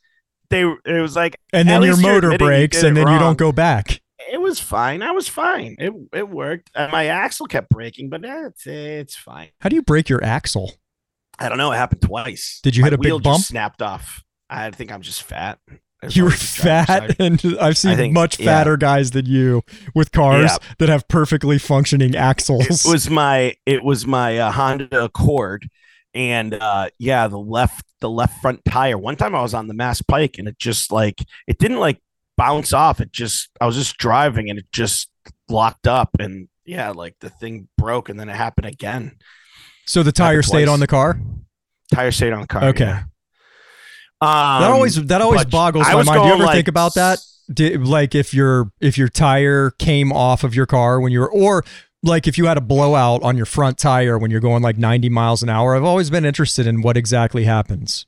they it was like And then your motor admitting you breaks and then you don't go back. it was fine. I was fine. It it worked. And my axle kept breaking, but it's it's fine. How do you break your axle? I don't know. It happened twice. Did you My hit a big bump? Snapped off. I think I'm just fat. You were was just driving, fat, and I've seen think- much yeah. fatter guys than you with cars Yeah. that have perfectly functioning axles. it was my it was my uh, Honda Accord, and uh, yeah, the left the left front tire. One time I was on the Mass Pike, and it just like it didn't like bounce off. It just I was just driving, and it just locked up, and yeah, like the thing broke, and then it happened again. so the tire stayed twice. on the car. Tire stayed on the car. Okay. yeah. Um, that always that always boggles my mind. Do you ever like, think about that? Did, like if your if your tire came off of your car when you were, or like if you had a blowout on your front tire when you're going like 90 miles an hour. I've always been interested in what exactly happens.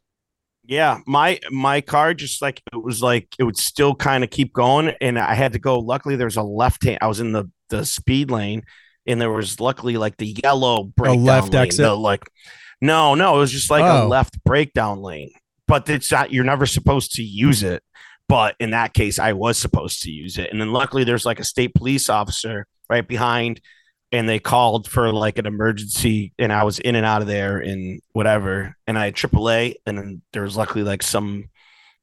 Yeah, my my car just like it was like it would still kind of keep going, and I had to go. Luckily, there was a left hand. I was in the the speed lane, and there was luckily like the yellow breakdown left lane. exit? the, like, no, no, it was just like Oh. a left breakdown lane. But it's not. You're never supposed to use it. But in that case, I was supposed to use it, and then luckily, there's like a state police officer right behind. And they called for like an emergency, and I was in and out of there and whatever. And I had AAA, and then there was luckily like some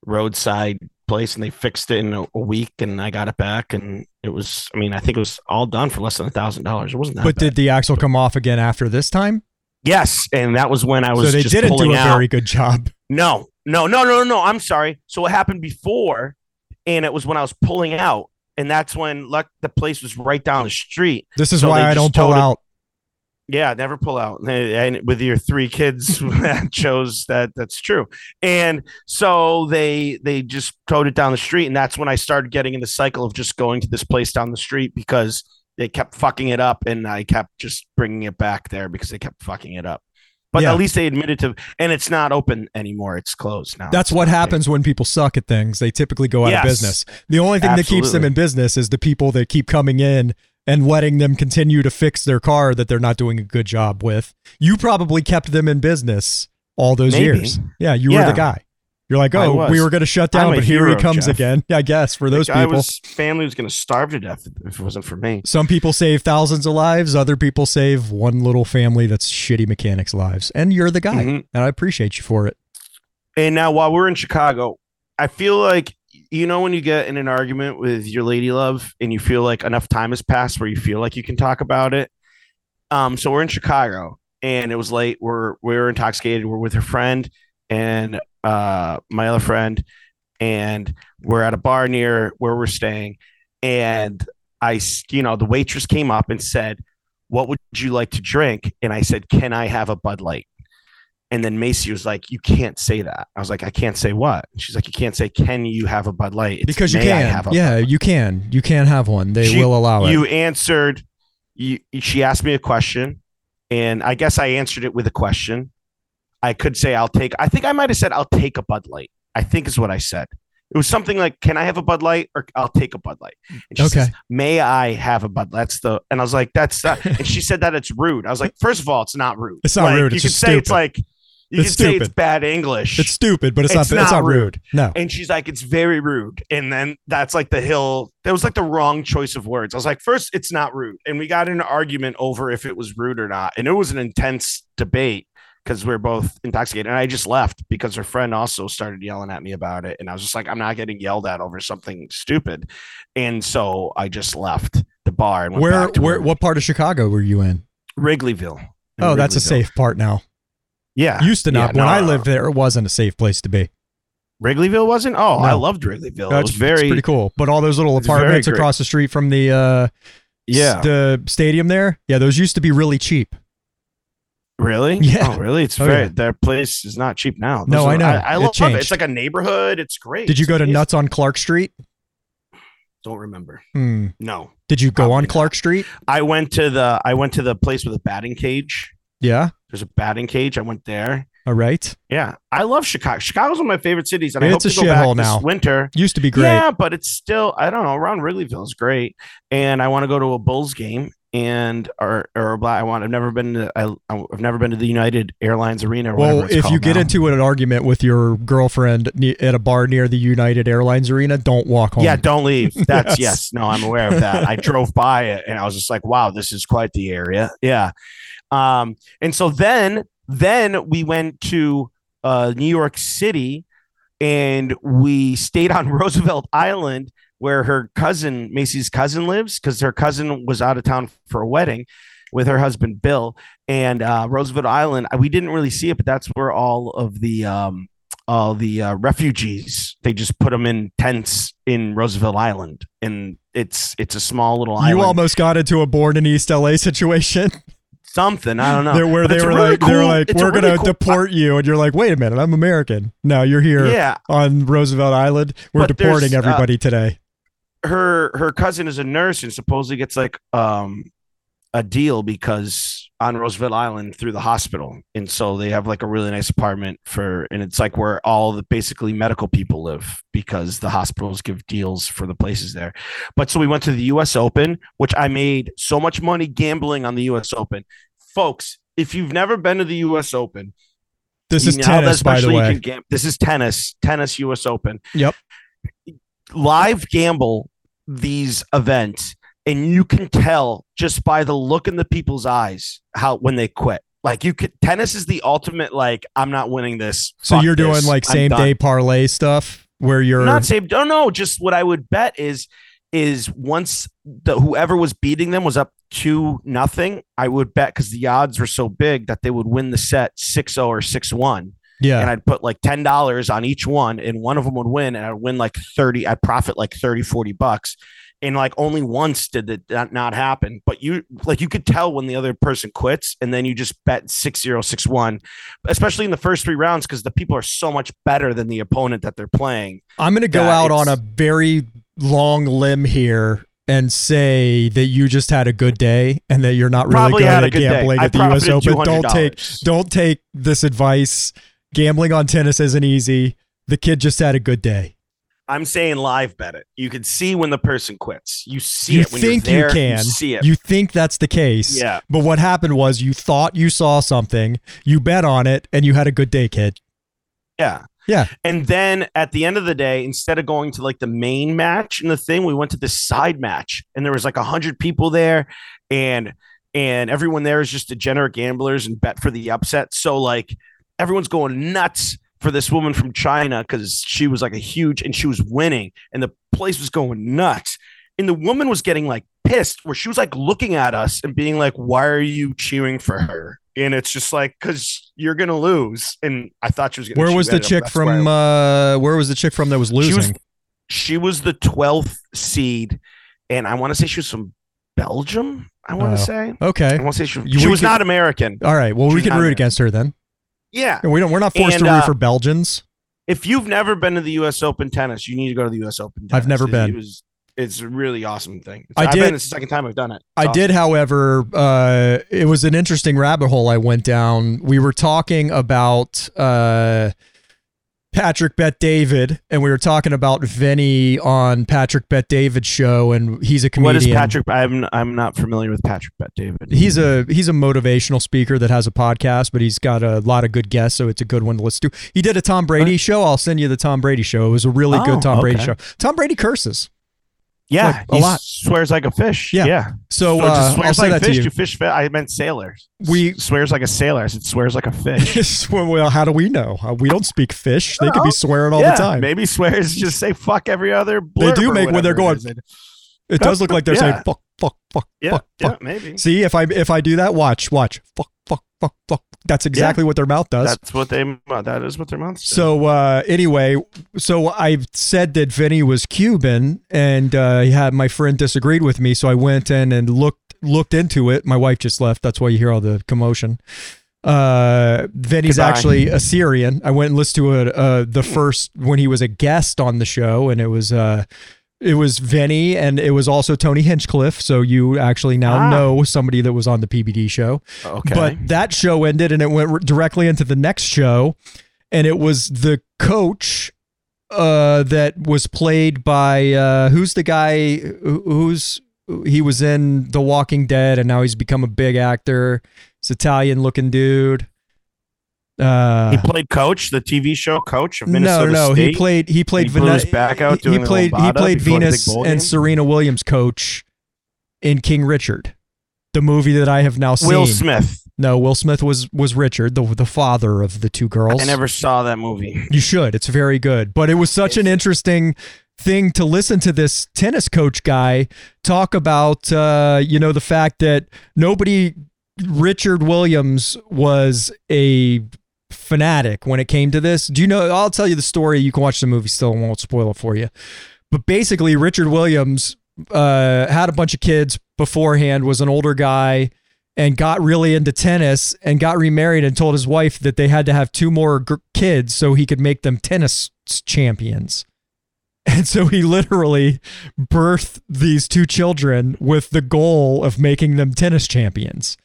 roadside place, and they fixed it in a, a week, and I got it back, and it was. I mean, I think it was all done for less than a thousand dollars. It wasn't that. But bad. did the axle come off again after this time? yes, and that was when I was. So they didn't do a out. very good job. No, no, no, no, no. I'm sorry. So what happened before, and it was when I was pulling out, and that's when luck the place was right down the street. This is So why I don't pull it- out. Yeah, never pull out. And with your three kids, that shows that that's true. And so they they just towed it down the street, and that's when I started getting in the cycle of just going to this place down the street because they kept fucking it up, and I kept just bringing it back there because they kept fucking it up. But Yeah. at least they admitted to, and it's not open anymore. It's closed now. That's what happens when people suck at things. They typically go out Yes. of business. The only thing that keeps them in business is the people that keep coming in and letting them continue to fix their car that they're not doing a good job with. You probably kept them in business all those Maybe. years. Yeah, you were the guy. You're like, oh, we were going to shut down, but here he comes Jeff. again. I guess for those I people. was family was going to starve to death if it wasn't for me. Some people save thousands of lives. Other people save one little family that's shitty mechanics' lives. And you're the guy. Mhm. And I appreciate you for it. And now while we're in Chicago, I feel like you know when you get in an argument with your lady love and you feel like enough time has passed where you feel like you can talk about it. Um, so we're in Chicago and it was late. We're we were intoxicated. We're with her friend and uh my other friend, and we're at a bar near where we're staying. And I, you know, the waitress came up and said, "What would you like to drink?" And I said, "Can I have a Bud Light?" And then Macy was like, "You can't say that." I was like, "I can't say what?" And she's like, "You can't say, can you have a Bud Light?" It's, because you "May I can. have a Yeah, Bud Light?" you can. You can have one. They She- will allow it. You answered. You. She asked me a question, and I guess I answered it with a question. I could say, "I'll take." I think I might have said, "I'll take a Bud Light." I think is what I said. It was something like, "Can I have a Bud Light?" or "I'll take a Bud Light." And she Okay. says, "May I have a Bud?" That's the. And I was like, "That's." That. and she said that it's rude. I was like, first of all, it's not rude. It's not Like, rude, You it's could just say it's like. You It's could say it's bad English. It's stupid, but it's, It's not. It's not not rude. No. And she's like, it's very rude. And then that's like the hill. That was like the wrong choice of words. I was like, first, it's not rude. And we got an argument over if it was rude or not. And it was an intense debate because we are both intoxicated. And I just left because her friend also started yelling at me about it. And I was just like, I'm not getting yelled at over something stupid. And so I just left the bar and went Where? back to Where? What part of Chicago were you in? Wrigleyville. In Oh, that's a safe part now. Yeah. Used to not. Yeah, when I lived there, it wasn't a safe place to be. Wrigleyville wasn't? Oh, I No. loved Wrigleyville. That's it very, pretty cool. But all those little apartments across the street from the uh, yeah. the stadium there, yeah, those used to be really cheap. Really? Yeah. Oh, really? It's Oh, very. yeah. Their place is not cheap now. No, Those I know. I, I It love it. It's like a neighborhood. It's great. Did you go to. Nuts on Clark Street? Don't remember. Hmm. No, Did you go on not. Clark Street? I went to the. I went to the place with a batting cage. Yeah. There's a batting cage. I went there. All right. Yeah, I love Chicago. Chicago's one of my favorite cities, and I hope a to go back shithole this now. winter. Used to be great. Yeah, but it's still. I don't know. Around Wrigleyville is great, and I want to go to a Bulls game. And or or a Bla- I want. I've never been to. I, I've never been to the United Airlines Arena. Or Well, if you get now. into an argument with your girlfriend at a bar near the United Airlines Arena, don't walk home. Yeah, don't leave. That's Yes. yes. No, I'm aware of that. I drove by it and I was just like, wow, this is quite the area. Yeah. Um, and so then then we went to uh New York City and we stayed on Roosevelt Island where her cousin Macy's cousin lives because her cousin was out of town for a wedding with her husband Bill and uh, Roosevelt Island. We didn't really see it, but that's where all of the um, all the uh, refugees they just put them in tents in Roosevelt Island, and it's it's a small little island. You almost got into a born in East LA situation. Something I don't know. They're, where they were really like, they were cool- like, it's a we're really gonna cool- deport you, and you're like, wait a minute, I'm American. No, you're here Yeah, on Roosevelt Island. We're deporting uh, everybody today. Her her cousin is a nurse and supposedly gets like um a deal because on Roosevelt Island through the hospital, and so they have like a really nice apartment for, and it's like where all the basically medical people live because the hospitals give deals for the places there. But so we went to the U.S. Open, which I made so much money gambling on the U.S. Open, folks. If you've never been to the U.S. Open, This is tennis, by the way. gam- this is tennis, tennis U.S. Open. Yep. Live gamble these events, and you can tell just by the look in the people's eyes how when they quit. Like you could, tennis is the ultimate. Like I'm not winning this. So you're doing like same done." day parlay stuff where you're not same. Oh, Don't know. Just what I would bet is is once the whoever was beating them was up two nothing. I would bet because the odds were so big that they would win the set 6-0 or six one. Yeah. and I'd put like $10 on each one and one of them would win and I'd win like 30 I'd profit like 30 40 bucks and like only once did that not, happen but you like you could tell when the other person quits and then you just bet 6-0 6-1 especially in the first three rounds because the people are so much better than the opponent that they're playing I'm going to go out on a very long limb here and say that you just had a good day and that you're not really good at day gambling at the US Open. Don't take don't take this advice. Gambling on tennis isn't easy. The kid just had a good day. I'm saying live bet it you can see when the person quits you see You it when think you you're there, can. see it You think that's the case. yeah But what happened was you thought you saw something, you bet on it, and you had a good day, kid. Yeah. Yeah. And then at the end of the day, instead of going to like the main match and the thing, we went to the side match and there was like a hundred people there and and everyone there is just degenerate gamblers and bet for the upset. So like everyone's going nuts for this woman from China because she was like a huge and she was winning and the place was going nuts. And the woman was getting like pissed where she was like looking at us and being like, Why are you cheering for her? And it's just like, because you're gonna lose. And I thought she was gonna Where was the chick that's where from uh where was the chick from that was losing? She was she was the twelfth seed, and I want to say she was from Belgium. I want Oh. to say. Okay. I want to say she, she was could- not American. All right. Well, we can root there. against her then. Yeah. We don't we're not forced And, to root uh, for Belgians. If you've never been to the U.S. Open tennis, you need to go to the U.S. Open. I've never It- been. It was. It's a really awesome thing. It's, I I've did- Been, it's the second time I've done it. It's I awesome. did, however, uh, it was an interesting rabbit hole I went down. We were talking about uh, Patrick Bet David, and we were talking about Vinny on Patrick Bet David's show, and he's a comedian. What is Patrick? I'm I'm not familiar with Patrick Bet David. He's a he's a motivational speaker that has a podcast, but he's got a lot of good guests, so it's a good one to listen to. He did a Tom Brady show. I'll send you the Tom Brady show. It was a really good Oh, Tom Brady show. Tom Brady curses. Yeah, like, a he lot. Swears like a fish. Yeah. yeah. So So uh, just I'll swears say like that fish. to You you. fish. Fi- I meant sailors. We- swears like a sailor. I said swears like a fish. well, how do we know? Uh, We don't speak fish. They could be swearing all yeah, the time. Maybe swears just say fuck every other. They do make when they're going, it. It does look like they're saying fuck, fuck, fuck, Yeah, fuck, yeah, fuck. maybe. See, if I if I do that, watch, watch, fuck, fuck, fuck, fuck. That's exactly what their mouth does. That's what they. Uh, that is what their mouth. do. So uh, anyway, so I said that Vinny was Cuban, and uh, he had my friend disagreed with me, so I went in and looked looked into it. My wife just left. That's why you hear all the commotion. Uh, Vinny's Goodbye. actually Assyrian. I went and listened to it uh, the first when he was a guest on the show, and it was uh, it was Vinny, and it was also Tony Hinchcliffe. So you actually now Ah. know somebody that was on the PBD show. okay, But that show ended and it went r- directly into the next show. And it was the coach uh, that was played by uh, who's the guy who's he was in The Walking Dead and now he's become a big actor. It's Italian looking dude. Uh, he played Coach, the TV show Coach of no, Minnesota no, State. he played he played He blew back out he- doing he the played he played before the big Venus and game? Serena Williams coach in King Richard, the movie that I have now seen. Will Smith. No, Will Smith was was Richard, the the father of the two girls. I never saw that movie. You should. It's very good. But it was such an interesting thing to listen to this tennis coach guy talk about uh, you know the fact that nobody Richard Williams was a fanatic when it came to this. Do you know I'll tell you the story. You can watch the movie still and won't spoil it for you. But basically Richard Williams uh, had a bunch of kids beforehand, was an older guy and got really into tennis and got remarried and told his wife that they had to have two more kids so he could make them tennis champions. And so he literally birthed these two children with the goal of making them tennis champions.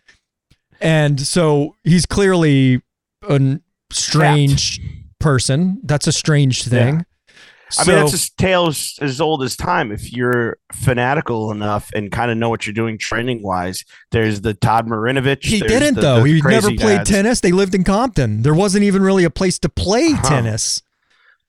And so he's clearly a strange person. That's a strange thing. Yeah. I mean, that's a tale as, as old as time. If you're fanatical enough and kind of know what you're doing training wise, there's the Todd Marinovich. He didn't the- though. the He never played guys. tennis. They lived in Compton. There wasn't even really a place to play Huh. tennis.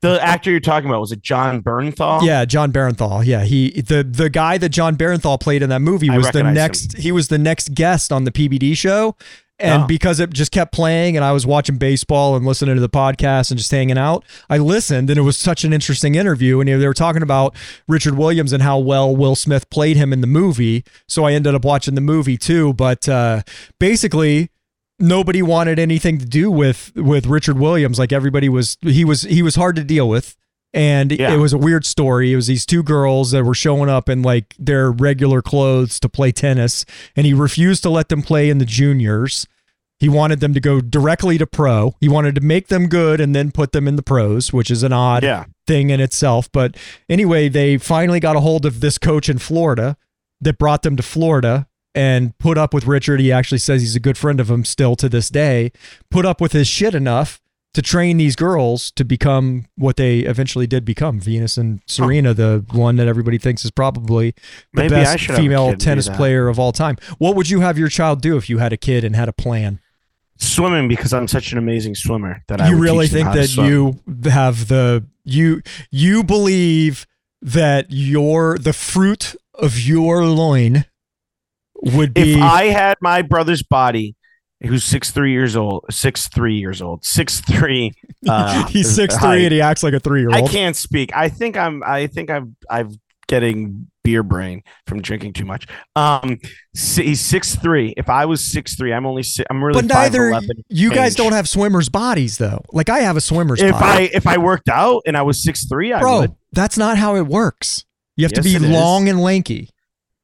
The actor you're talking about was it Jon Bernthal? Yeah, Jon Bernthal. Yeah, he the the guy that Jon Bernthal played in that movie was the Rick Macci next. He was the next guest on the PBD show, and Oh. because it just kept playing, and I was watching baseball and listening to the podcast and just hanging out, I listened, and it was such an interesting interview. And they were talking about Richard Williams and how well Will Smith played him in the movie. So I ended up watching the movie too. But uh, basically, nobody wanted anything to do with with Richard Williams. Like everybody was, he was he was hard to deal with. And Yeah. it was a weird story. It was these two girls that were showing up in like their regular clothes to play tennis, and he refused to let them play in the juniors. He wanted them to go directly to pro. He wanted to make them good and then put them in the pros, which is an odd Yeah. thing in itself. But anyway, they finally got a hold of this coach in Florida that brought them to Florida and put up with Richard. He actually says he's a good friend of him still to this day. Put up with his shit enough to train these girls to become what they eventually did become Venus and Serena, the one that everybody thinks is probably the Maybe best should have a female kid and do tennis player of all time. What would you have your child do if you had a kid and had a plan? Swimming because I'm such an amazing swimmer that I you really think that you have the you you believe that your the fruit of your loin would be if I had my brother's body, who's six three years old, six three years old, six three. Uh, he's six three and he acts like a three year old I can't speak. I think I'm. I think I'm. I'm getting beer brain from drinking too much. Um, he's six three. If I was six three, I'm only. Si- I'm really. But neither 5'11" you guys don't have swimmers' bodies though. Like I have a swimmer's If body. I if I worked out and I was six three, I Bro, would. that's not how it works. You have to be it is. long and lanky.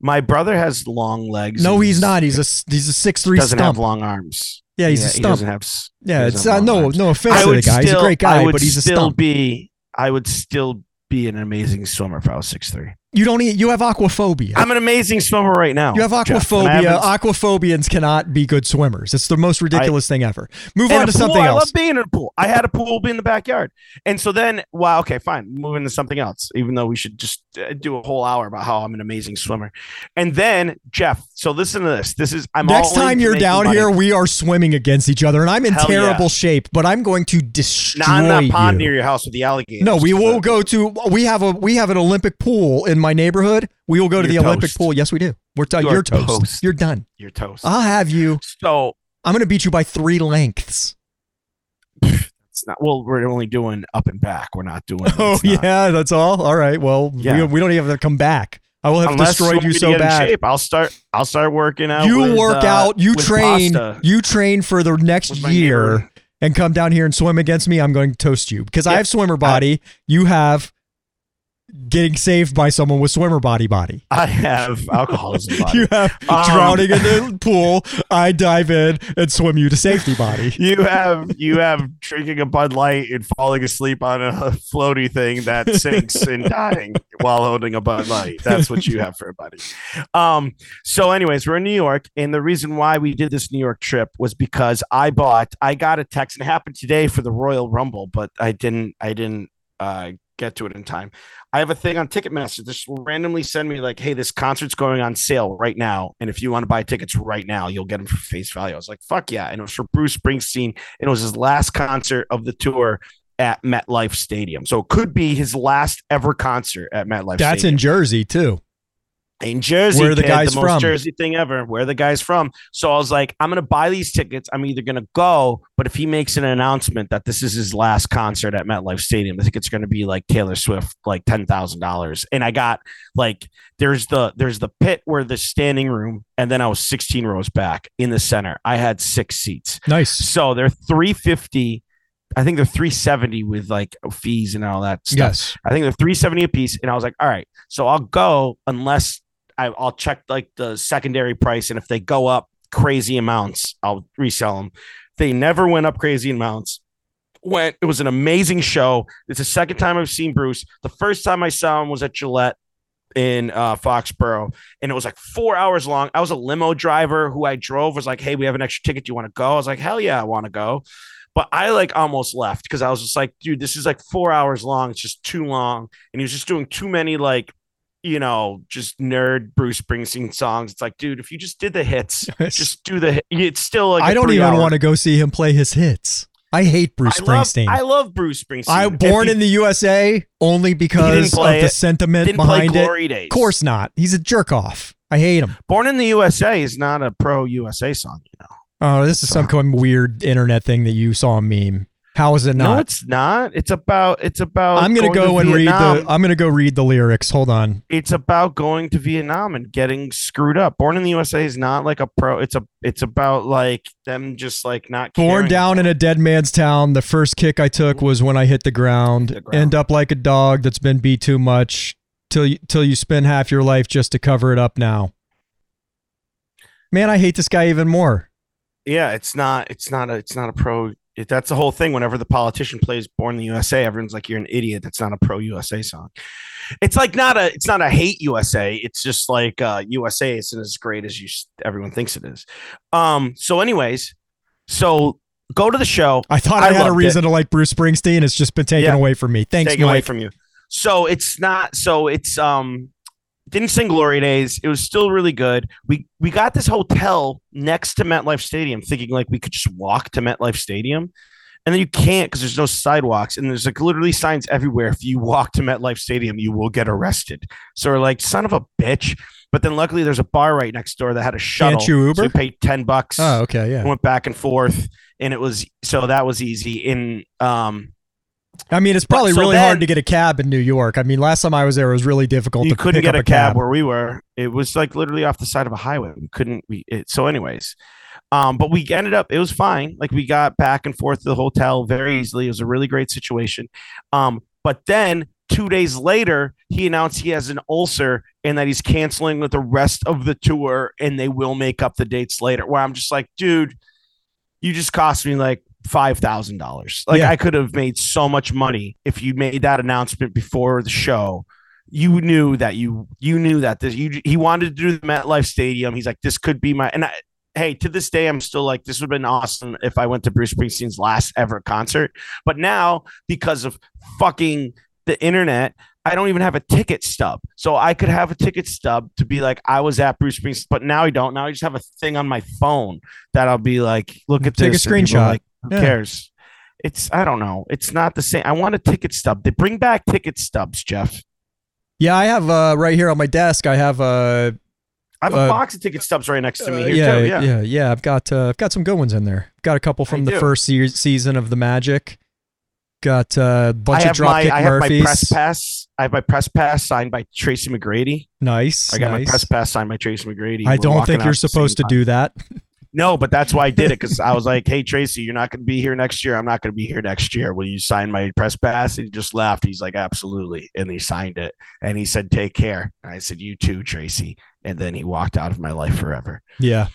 My brother has long legs. No, and he's not. He's a he's a six three doesn't stump. have long arms. yeah, he's Yeah, a He stump. doesn't have. Yeah, it's doesn't uh, have long no arms. no offense to the guy. he's a great guy, but he's a still stump. be. I would still be an amazing swimmer if I was six three. You don't. e- You have aquaphobia. I'm an amazing swimmer right now. You have Jeff, I aquaphobia. haven't- Aquaphobians cannot be good swimmers. It's the most ridiculous thing ever. Move on to pool, something else. I love being in a pool. I had a pool in the backyard, and so then, well, okay, fine. Moving to something else. Even though we should just uh, do a whole hour about how I'm an amazing swimmer, and then Jeff. So listen to this. This is I'm Next all time you're down money. here, we are swimming against each other, and I'm in Hell terrible yeah. shape. But I'm going to destroy not in that pond you. near your house with the alligators. No, we will go to. We have a we have an Olympic pool in my neighborhood. We will go to the You're Olympic toast. pool. Yes, we do. We're t- You you're toast. toast. You're done. You're toast. I'll have you. so I'm going to beat you by three lengths. it's not. Well, we're only doing up and back. We're not doing. Oh not- yeah, that's all. All right. Well, Yeah. we, we don't even have to come back. I will have Unless destroyed you so bad. shape, I'll start. I'll start working out. You with, work uh, out. You train. pasta You train for the next year. and come down here and swim against me, I'm going to toast you because I have swimmer body. you getting saved by someone with swimmer body body. I have alcoholism. body. You have Um, drowning in the pool. I dive in and swim you to safety body. you have you have drinking a Bud Light and falling asleep on a floaty thing that sinks and dying while holding a Bud Light. That's what you have for a buddy. Um. So, anyways, we're in New York, and the reason why we did this New York trip was because I bought. I got a text, and it happened today for the Royal Rumble, but I didn't. I didn't uh, get to it in time. I have a thing on Ticketmaster. Just randomly send me like, "Hey, this concert's going on sale right now, and if you want to buy tickets right now, you'll get them for face value." I was like, "Fuck yeah!" And it was for Bruce Springsteen. And it was his last concert of the tour at MetLife Stadium, so it could be his last ever concert at MetLife. That's Stadium. in Jersey too. In Jersey. Where the kid, guys the most from? Jersey thing ever. Where the guys from? So I was like, I'm gonna buy these tickets. I'm either gonna go, but if he makes an announcement that this is his last concert at MetLife Stadium, I think it's gonna be like Taylor Swift, like ten thousand dollars. And I got like there's the there's the pit where the standing room, and then I was 16 rows back in the center. I had six seats. Nice. So they're 350. I think they're 370 with like fees and all that stuff. Yes. I think they're 370 a piece. And I was like, all right, so I'll go unless I, I'll check like the secondary price. And if they go up crazy amounts, I'll resell them. They never went up crazy amounts. Went, it was an amazing show. It's the second time I've seen Bruce. The first time I saw him was at Gillette in uh, Foxborough, and it was like four hours long. I was a limo driver who I drove, was like, Hey, we have an extra ticket. Do you want to go? I was like, Hell yeah, I want to go. But I like almost left because I was just like, dude, this is like four hours long. It's just too long. And he was just doing too many like you know, just nerd Bruce Springsteen songs. It's like, dude, if you just did the hits, just do the. It's still like I don't even want to go see him play his hits. I hate Bruce I love, Springsteen. I love Bruce Springsteen. I born he in the USA only because of the sentiment behind it. Days. Of course not. He's a jerk off. I hate him. Born in the USA is not a pro USA song. You know, Oh, this is some kind of weird internet thing that you saw a meme. How is it not? no, it's not. It's about. It's about. I'm gonna going go to and read the. I'm gonna go read the lyrics. Hold on. it's about going to Vietnam and getting screwed up. Born in the USA is not like a pro. It's a. It's about like them just like not Born down in a dead man's town. The first kick I took was when I hit the ground. The ground. End up like a dog that's been beat too much till you, till you spend half your life just to cover it up. Now, man, I hate this guy even more. yeah, it's not. It's not a. It's not a pro. It, that's the whole thing. Whenever the politician plays "Born in the USA," everyone's like, "You're an idiot." That's not a pro USA song. It's like not a. It's not a hate USA. It's just like uh, USA isn't as great as you everyone thinks it is. Um. So, anyways, so go to the show. I thought I I, had a reason to like Bruce Springsteen. It's just been taken Yeah. away from me. Thanks, taken away from you. So it's not. So it's um. Didn't sing Glory Days. It was still really good. We we got this hotel next to MetLife Stadium, thinking like we could just walk to MetLife Stadium, and then you can't because there's no sidewalks and there's like literally signs everywhere. If you walk to MetLife Stadium, you will get arrested. So we're like, son of a bitch. But then luckily there's a bar right next door that had a shuttle. Can't you So we Uber? paid ten bucks Oh, okay, yeah. went back and forth and it was so that was easy in um I mean, it's probably so really then- hard to get a cab in New York. I mean, last time I was there, it was really difficult you to couldn't pick get up a cab, where we were. It was like literally off the side of a highway. We couldn't we it, so anyways um but we ended up it was fine. Like we got back and forth to the hotel very easily. It was a really great situation. Um but then two days later he announced he has an ulcer and that he's canceling with the rest of the tour and they will make up the dates later. Where i'm just like dude you just cost me like five thousand dollars. Like Yeah. I could have made so much money if you made that announcement before the show. You knew that you you knew that this you he wanted to do the MetLife Stadium. He's like, this could be my and I hey, to this day, I'm still like, this would have been awesome if I went to Bruce Springsteen's last ever concert. But now, because of fucking the internet, I don't even have a ticket stub. So I could have a ticket stub to be like, I was at Bruce Springsteen, but now I don't. Now I just have a thing on my phone that I'll be like, look at Take a this. people are screenshot. Like, who Yeah. cares? It's I don't know. It's not the same. I want a ticket stub. They bring back ticket stubs, Jeff. Yeah, I have uh, right here on my desk. I have uh, I have a Uh, box of ticket stubs right next to me uh, here yeah, too. yeah, Yeah. yeah, I've got uh, I've got some good ones in there. Got a couple from I the do. first se- season of the Magic. Got uh, a bunch I of have my Dropkick I have my press pass. I have my press pass signed by Tracy McGrady. nice. I got my press pass signed by Tracy McGrady. I We're don't think you're supposed to same do that. No, but that's why I did it because I was like, "Hey Tracy, you're not going to be here next year. I'm not going to be here next year. Will you sign my press pass?" And he just laughed. He's like, "Absolutely," and he signed it. And he said, "Take care." And I said, "You too, Tracy." And then he walked out of my life forever. Yeah.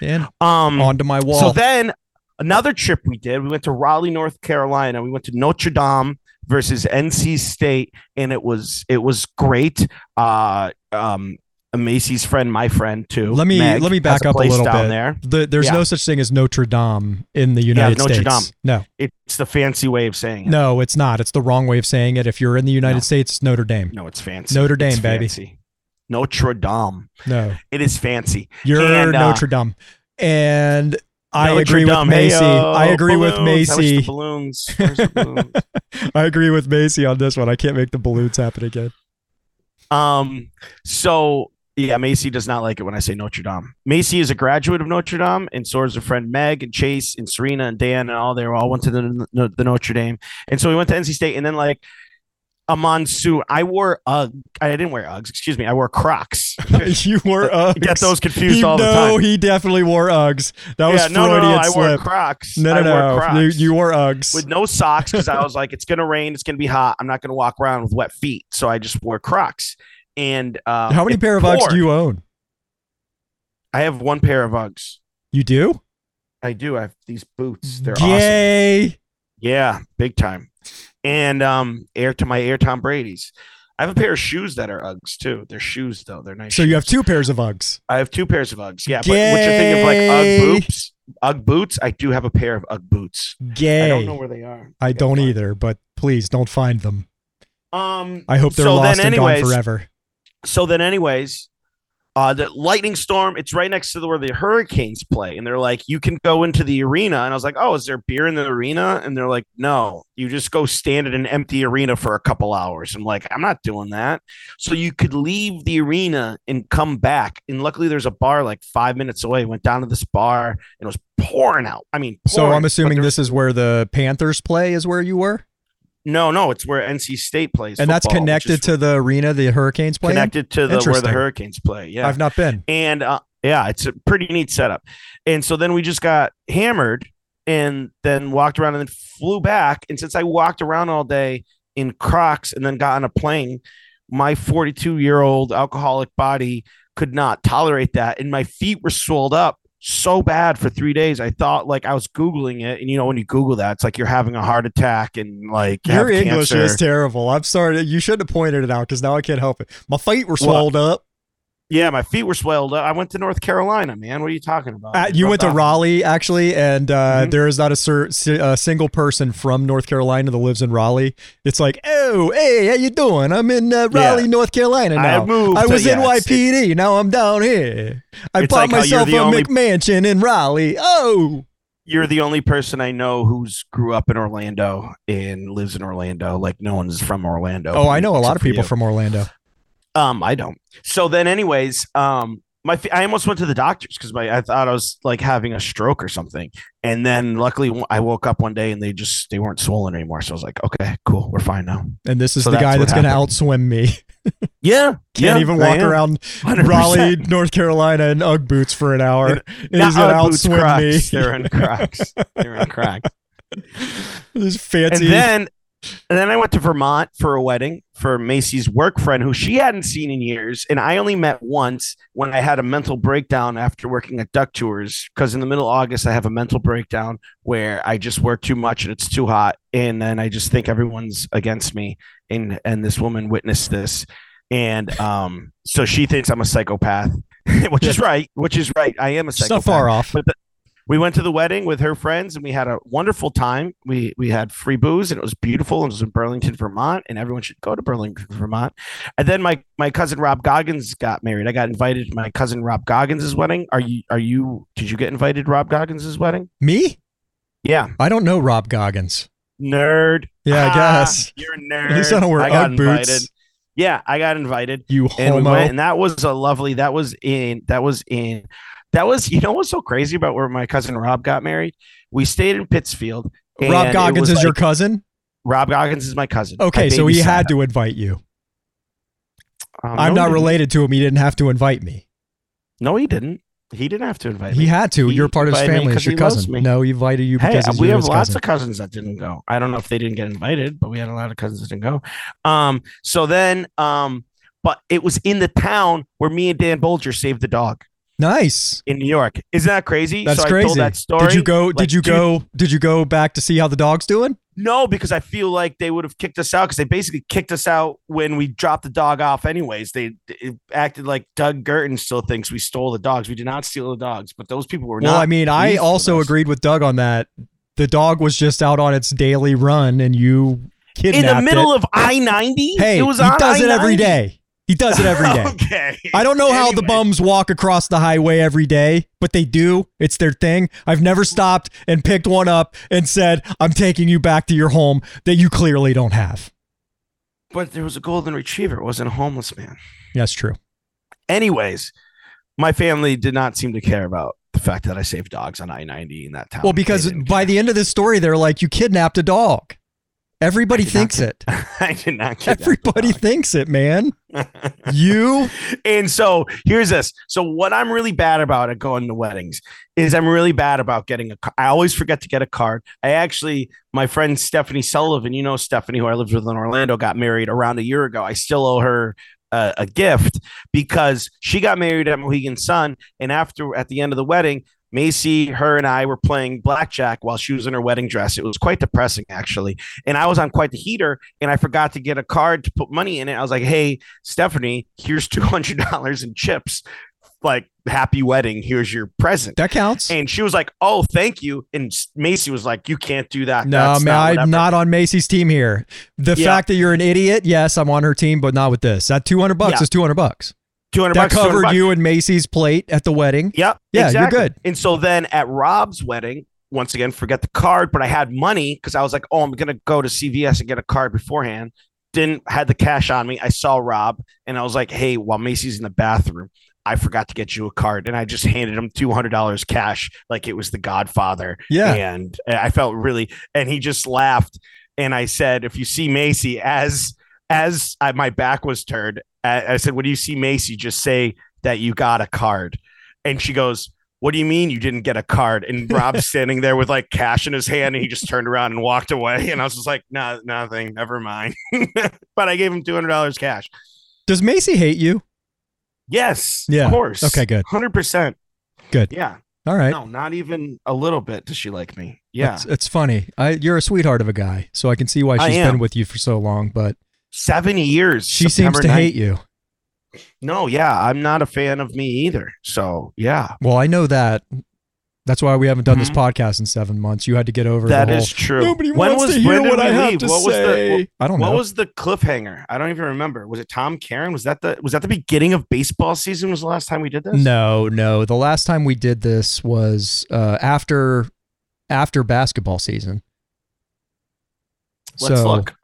And Um, onto my wall. so then another trip we did, we went to Raleigh, North Carolina. We went to Notre Dame versus NC State, and it was it was great. Uh, um, Macy's friend, my friend too. Let me- Meg, let me back up a little down bit. there. the, there's yeah. no such thing as Notre Dame in the United Notre States. Dame. No, It's the fancy way of saying it. no, it's not. It's the wrong way of saying it. If you're in the United No. States, it's Notre Dame. No, it's fancy. Notre Dame, It's baby. fancy. Notre Dame. No, It is fancy. you're And, uh, Notre Dame. And I Notre agree Dame. with Macy. Heyo, I agree with balloons. I wish the Macy. balloons. The balloons? I agree with Macy on this one. I can't make the balloons happen again. Um, so Yeah, Macy does not like it when I say Notre Dame. Macy is a graduate of Notre Dame, and so is her friend Meg and Chase and Serena and Dan and all. They all went to the the Notre Dame, and so we went to NC State, and then like a monsoon. I wore Ugg. I didn't wear Uggs. Excuse me. I wore Crocs. you wore Uggs. Get those confused he, all the time. no, he definitely wore Uggs. That was yeah, no, no, Freudian no. I slip. wore Crocs. no, no, I no. wore Crocs. You, you wore Uggs. with no socks because I was like, it's gonna rain. It's gonna be hot. I'm not gonna walk around with wet feet. So I just wore Crocs. And uh, How many pair of Uggs do you own? I have one pair of Uggs. You do? I do. I have these boots. They're awesome. Yay. Yeah, big time. And um, air to my Air Tom Brady's. I have a pair of shoes that are Uggs too. They're shoes though. They're nice. So you have two pairs of Uggs. I have two pairs of Uggs. Yeah, but what you think of like Gay. Ugg boots? Ugg boots. I do have a pair of Ugg boots. Gay. I don't know where they are. I gotta don't either, but please don't find them. Um, I hope they're so lost then and anyways, gone forever. So then anyways uh the lightning storm it's right next to the, where the hurricanes play and they're like you can go into the arena. And i was like oh is there beer in the arena? And they're like no you just go stand in an empty arena for a couple hours. I'm like i'm not doing that. So you could leave the arena and come back and luckily there's a bar like five minutes away. Went down to this bar and it was pouring out. I mean So I'm assuming this is where the Panthers play, is where you were, no no it's where nc state plays and that's football, which connected to the arena the Hurricanes play. connected to the where the hurricanes play yeah I've not been. and uh, yeah, it's a pretty neat setup. And so then we just got hammered and then walked around and then flew back. And since I walked around all day in Crocs and then got on a plane, my 42 year old alcoholic body could not tolerate that, and my feet were swelled up so bad for three days. I thought like I was googling it, and you know when you Google that, it's like you're having a heart attack and like Your English cancer. is terrible. I'm sorry. You shouldn't have pointed it out because now I can't help it. My feet were swelled up. Yeah, my feet were swelled up. I went to North Carolina, man. What are you talking about? Uh, you went to. Raleigh actually, and uh, Mhm. there is not a, a single person from North Carolina that lives in Raleigh. It's like, oh, hey, how you doing? I'm in uh, Raleigh, Yeah. North Carolina now. I moved. I to- was yeah, in it's- YPD. now I'm down here. I bought like myself a only- McMansion in Raleigh. Oh, you're the only person I know who's grew up in Orlando and lives in Orlando. Like no one's from Orlando. oh, I know a lot of people you. from Orlando. Um, I don't. So then, anyways, um, my I almost went to the doctors because my I thought I was like having a stroke or something, and then luckily I woke up one day and they just they weren't swollen anymore. So I was like, okay, cool, we're fine now. And this is So the that's guy that's going to outswim me. Yeah, Can't even walk around 100%. Raleigh, North Carolina in UGG boots for an hour. And Not he's going to outswim Crocs. me. They're in Crocs. They're in Crocs. This fancy. And then and then I went to Vermont for a wedding for Macy's work friend who she hadn't seen in years. And I only met once when I had a mental breakdown after working at Duck Tours. Because in the middle of August, I have a mental breakdown where I just work too much and it's too hot. And then I just think everyone's against me. And and this woman witnessed this. And um, so she thinks I'm a psychopath, which is right, which is right. I am a it's psychopath not far off. but the, we went to the wedding with her friends and we had a wonderful time. We we had free booze and it was beautiful. It was in Burlington, Vermont, and everyone should go to Burlington, Vermont. And then my my cousin Rob Goggins got married. I got invited to my cousin Rob Goggins' wedding. Are you are you did you get invited to Rob Goggins' wedding? Me? Yeah. I don't know Rob Goggins. Nerd. Yeah, I Ah, guess. You're a nerd. At least I don't wear got Ugg boots. invited. Yeah, I got invited. You and we homo. went, and that was a lovely. That was in. That was in. That was. You know what's so crazy about where my cousin Rob got married? We stayed in Pittsfield. Rob Goggins is your cousin? Rob Goggins is my cousin. Okay, so he had him. to invite you. Um, I'm no, not related to him. He didn't have to invite me. No, he didn't. He didn't have to invite He me. He had to. He You're part of his family. It's your cousin. No, he invited you Hey, because we you're have lots cousin. of cousins that didn't go. I don't know if they didn't get invited, but we had a lot of cousins that didn't go. Um, so then, um, but it was in the town where me and Dan Bolger saved the dog Nice. in New York. Isn't that crazy? That's so I crazy. told that story. Did you go? like, did you go? Did you go back to see how the dog's doing? No, because I feel like they would have kicked us out because they basically kicked us out when we dropped the dog off. Anyways, they acted like Doug Gurton still thinks we stole the dogs. We did not steal the dogs, but those people were Well, not. I mean, I also agreed with Doug on that. The dog was just out on its daily run, and you kidnapped in the middle it. of I ninety. Hey, it was he does it every I-90. day. He does it every day. okay. I don't know how the bums walk across the highway every day, but they do. It's their thing. I've never stopped and picked one up and said, I'm taking you back to your home that you clearly don't have. But there was a golden retriever. It wasn't a homeless man. That's true. Anyways, my family did not seem to care about the fact that I saved dogs on I ninety in that town. Well, because by the end of this story, they're like, you kidnapped a dog. Everybody thinks it. I did not. Everybody thinks it, man. you and so here's this. So what I'm really bad about at going to weddings is I'm really bad about getting a. I always forget to get a card. I actually, my friend Stephanie Sullivan, you know Stephanie, who I lived with in Orlando, got married around a year ago. I still owe her a, a gift because she got married at Mohegan Sun, and after at the end of the wedding, Macy, her, and I were playing blackjack while she was in her wedding dress. It was quite depressing, actually. And I was on quite the heater, and I forgot to get a card to put money in it. I was like, "Hey, Stephanie, here's two hundred dollars in chips. Like, happy wedding. Here's your present." That counts. And she was like, "Oh, thank you." And Macy was like, "You can't do that." No, That's man, not I'm not on Macy's team here. The yeah. fact that you're an idiot, yes, I'm on her team, but not with this. That two hundred bucks yeah. is two hundred bucks. 200 that bucks, covered you and Macy's plate at the wedding. Yep. Yeah, exactly. you're good. And so then at Rob's wedding, once again, forget the card, but I had money because I was like, oh, I'm gonna go to CVS and get a card beforehand. Didn't had the cash on me. I saw Rob and I was like, hey, while Macy's in the bathroom, I forgot to get you a card, and I just handed him two hundred dollars cash, like it was the Godfather. Yeah, and I felt really, and he just laughed. And I said, if you see Macy as as I, my back was turned, I, I said, "When you see Macy, just say that you got a card." And she goes, "What do you mean you didn't get a card?" And Rob's standing there with like cash in his hand, and he just turned around and walked away. And I was just like, "No, nah, nothing. Never mind." but I gave him two hundred dollars cash. Does Macy hate you? Yes. Yeah. Of course. Okay. Good. Hundred percent. Good. Yeah. All right. No, not even a little bit does she like me. Yeah. It's, it's funny. I, you're a sweetheart of a guy, so I can see why she's been with you for so long. But seven years. She September seems to 9th. hate you. No, yeah, I'm not a fan of me either. So yeah. Well, I know that. That's why we haven't done mm-hmm. this podcast in seven months. You had to get over that. Whole, is true. Nobody when wants was to hear what I have leave? to what say. Was the, what, I don't know. What was the cliffhanger? I don't even remember. Was it Tom Karen? Was that the was that the beginning of baseball season? Was the last time we did this? No, no. The last time we did this was uh, after after basketball season. Let's so, look.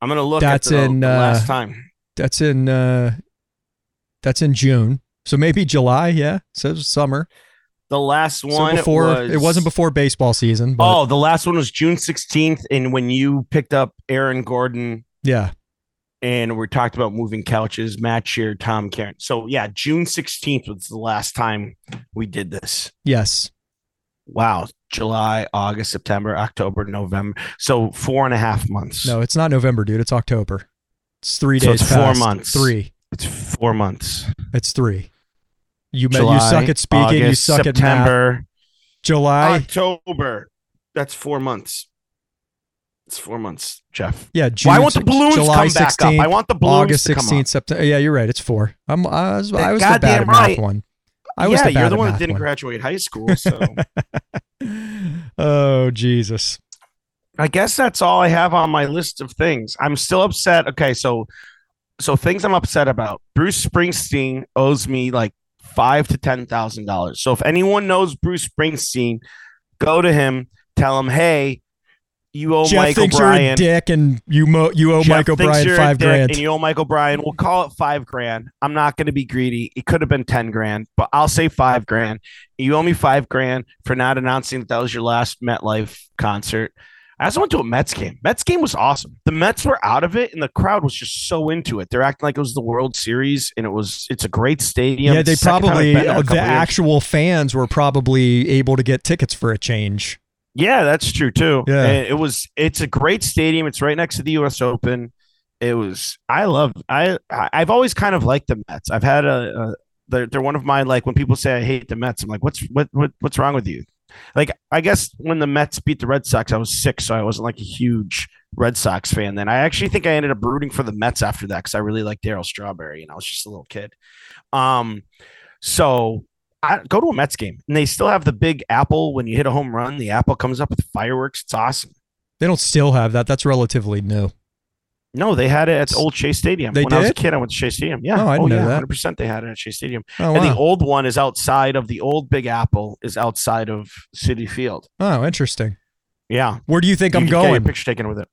I'm gonna look. That's the, in the last uh, time. That's in. Uh, that's in June. So maybe July. Yeah, so summer. The last one so before was, it wasn't before baseball season. But, oh, the last one was June 16th, and when you picked up Aaron Gordon. Yeah. And we talked about moving couches, Matt Shear, Tom Karen. So yeah, June 16th was the last time we did this. Yes. Wow. July, August, September, October, November. So four and a half months. No, it's not November, dude. It's October. It's three so days. It's four months. Three. It's four months. It's three. You July, you suck at speaking. August, you suck September, at math. September. July, October. That's four months. It's four months, Jeff. Yeah, June, well, I want the balloons July come 16th, back up. I want the balloons August sixteenth, September. Yeah, you're right. It's four. I'm. I was. I was the bad right. math one. I was yeah, the bad one. Yeah, you're the one that didn't one. graduate high school. So. Oh Jesus. I guess that's all I have on my list of things. I'm still upset. Okay, so so things I'm upset about. Bruce Springsteen owes me like five to ten thousand dollars. So if anyone knows Bruce Springsteen, go to him, tell him, hey, you owe Jeff Mike thinks O'Brien. You're a dick, and you mo- you owe Jeff Mike O'Brien five grand, and you owe Mike O'Brien. We'll call it five grand. I'm not going to be greedy. It could have been ten grand, but I'll say five grand. You owe me five grand for not announcing that that was your last MetLife concert. I also went to a Mets game. Mets game was awesome. The Mets were out of it, and the crowd was just so into it. They're acting like it was the World Series, and it was. It's a great stadium. Yeah, they probably uh, the actual fans were probably able to get tickets for a change. Yeah, that's true too. Yeah, and it was. It's a great stadium. It's right next to the U.S. Open. It was. I love. I. I've always kind of liked the Mets. I've had a. a they're, they're one of my like when people say I hate the Mets. I'm like, what's what, what what's wrong with you? like I guess when the Mets beat the Red Sox, I was six, so I wasn't like a huge Red Sox fan. Then I actually think I ended up rooting for the Mets after that because I really liked Darryl Strawberry, and I was just a little kid. Um, so I go to a Mets game, and they still have the big apple. When you hit a home run, the apple comes up with fireworks. It's awesome. They don't still have that. That's relatively new. No, they had it at Old Shea Stadium. They when did? I was a kid, I went to Shea Stadium. Yeah. Oh, I didn't oh, know yeah, that. 100% they had it at Shea Stadium. Oh, and wow. the old one is outside of the old Big Apple is outside of Citi Field. Oh, interesting. Yeah. Where do you think you I'm going? picture taken with it.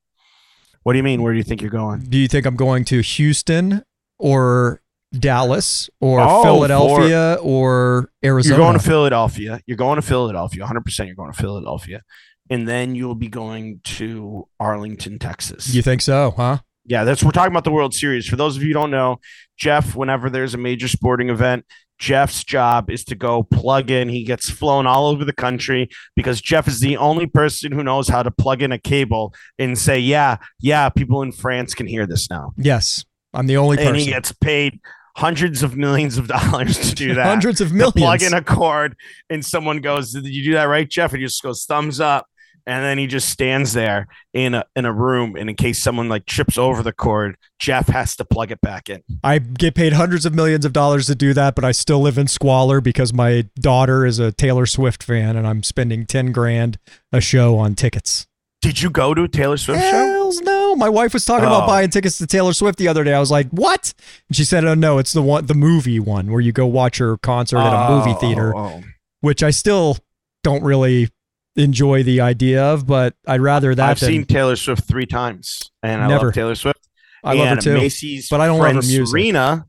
What do you mean? Where do you think you're going? Do you think I'm going to Houston or Dallas or Oh, Philadelphia or Arizona. You're going to Philadelphia. You're going to Philadelphia. 100% you're going to Philadelphia. And then you'll be going to Arlington, Texas. you think so, huh? Yeah, that's we're talking about the World Series. For those of you who don't know, Jeff, whenever there's a major sporting event, Jeff's job is to go plug in. He gets flown all over the country because Jeff is the only person who knows how to plug in a cable and say, "Yeah, yeah, people in France can hear this now." Yes. I'm the only And person. he gets paid hundreds of millions of dollars to do that. Hundreds of to millions. plug in a cord and someone goes, Did you do that right, Jeff? And he just goes thumbs up. And then he just stands there in a in a room and in case someone like trips over the cord, Jeff has to plug it back in. I get paid hundreds of millions of dollars to do that, but I still live in squalor because my daughter is a Taylor Swift fan and I'm spending 10 grand a show on tickets. Did you go to a Taylor Swift show? Hells no. My wife was talking about Oh. buying tickets to Taylor Swift the other day. I was like, "What?" And she said, "Oh no, it's the one the movie one where you go watch her concert at a movie Oh, theater." oh, oh. which I still don't really enjoy the idea of, but I'd rather that I've seen Taylor Swift three times and I Never. love Taylor Swift. I love her too. Macy's but I don't love her music. Serena,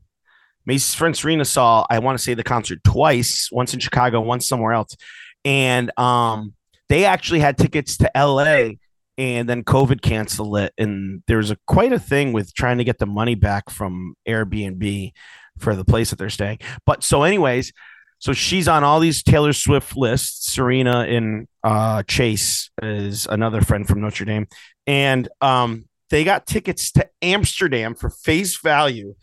Macy's friend Serena saw, I want to say the concert twice, once in Chicago, once somewhere else. And um, they actually had tickets to LA and then COVID canceled it. And there was a quite a thing with trying to get the money back from Airbnb for the place that they're staying. But so, anyways, so she's on all these Taylor Swift lists. Serena and uh, Chase is another friend from Notre Dame. And um, they got tickets to Amsterdam for face value.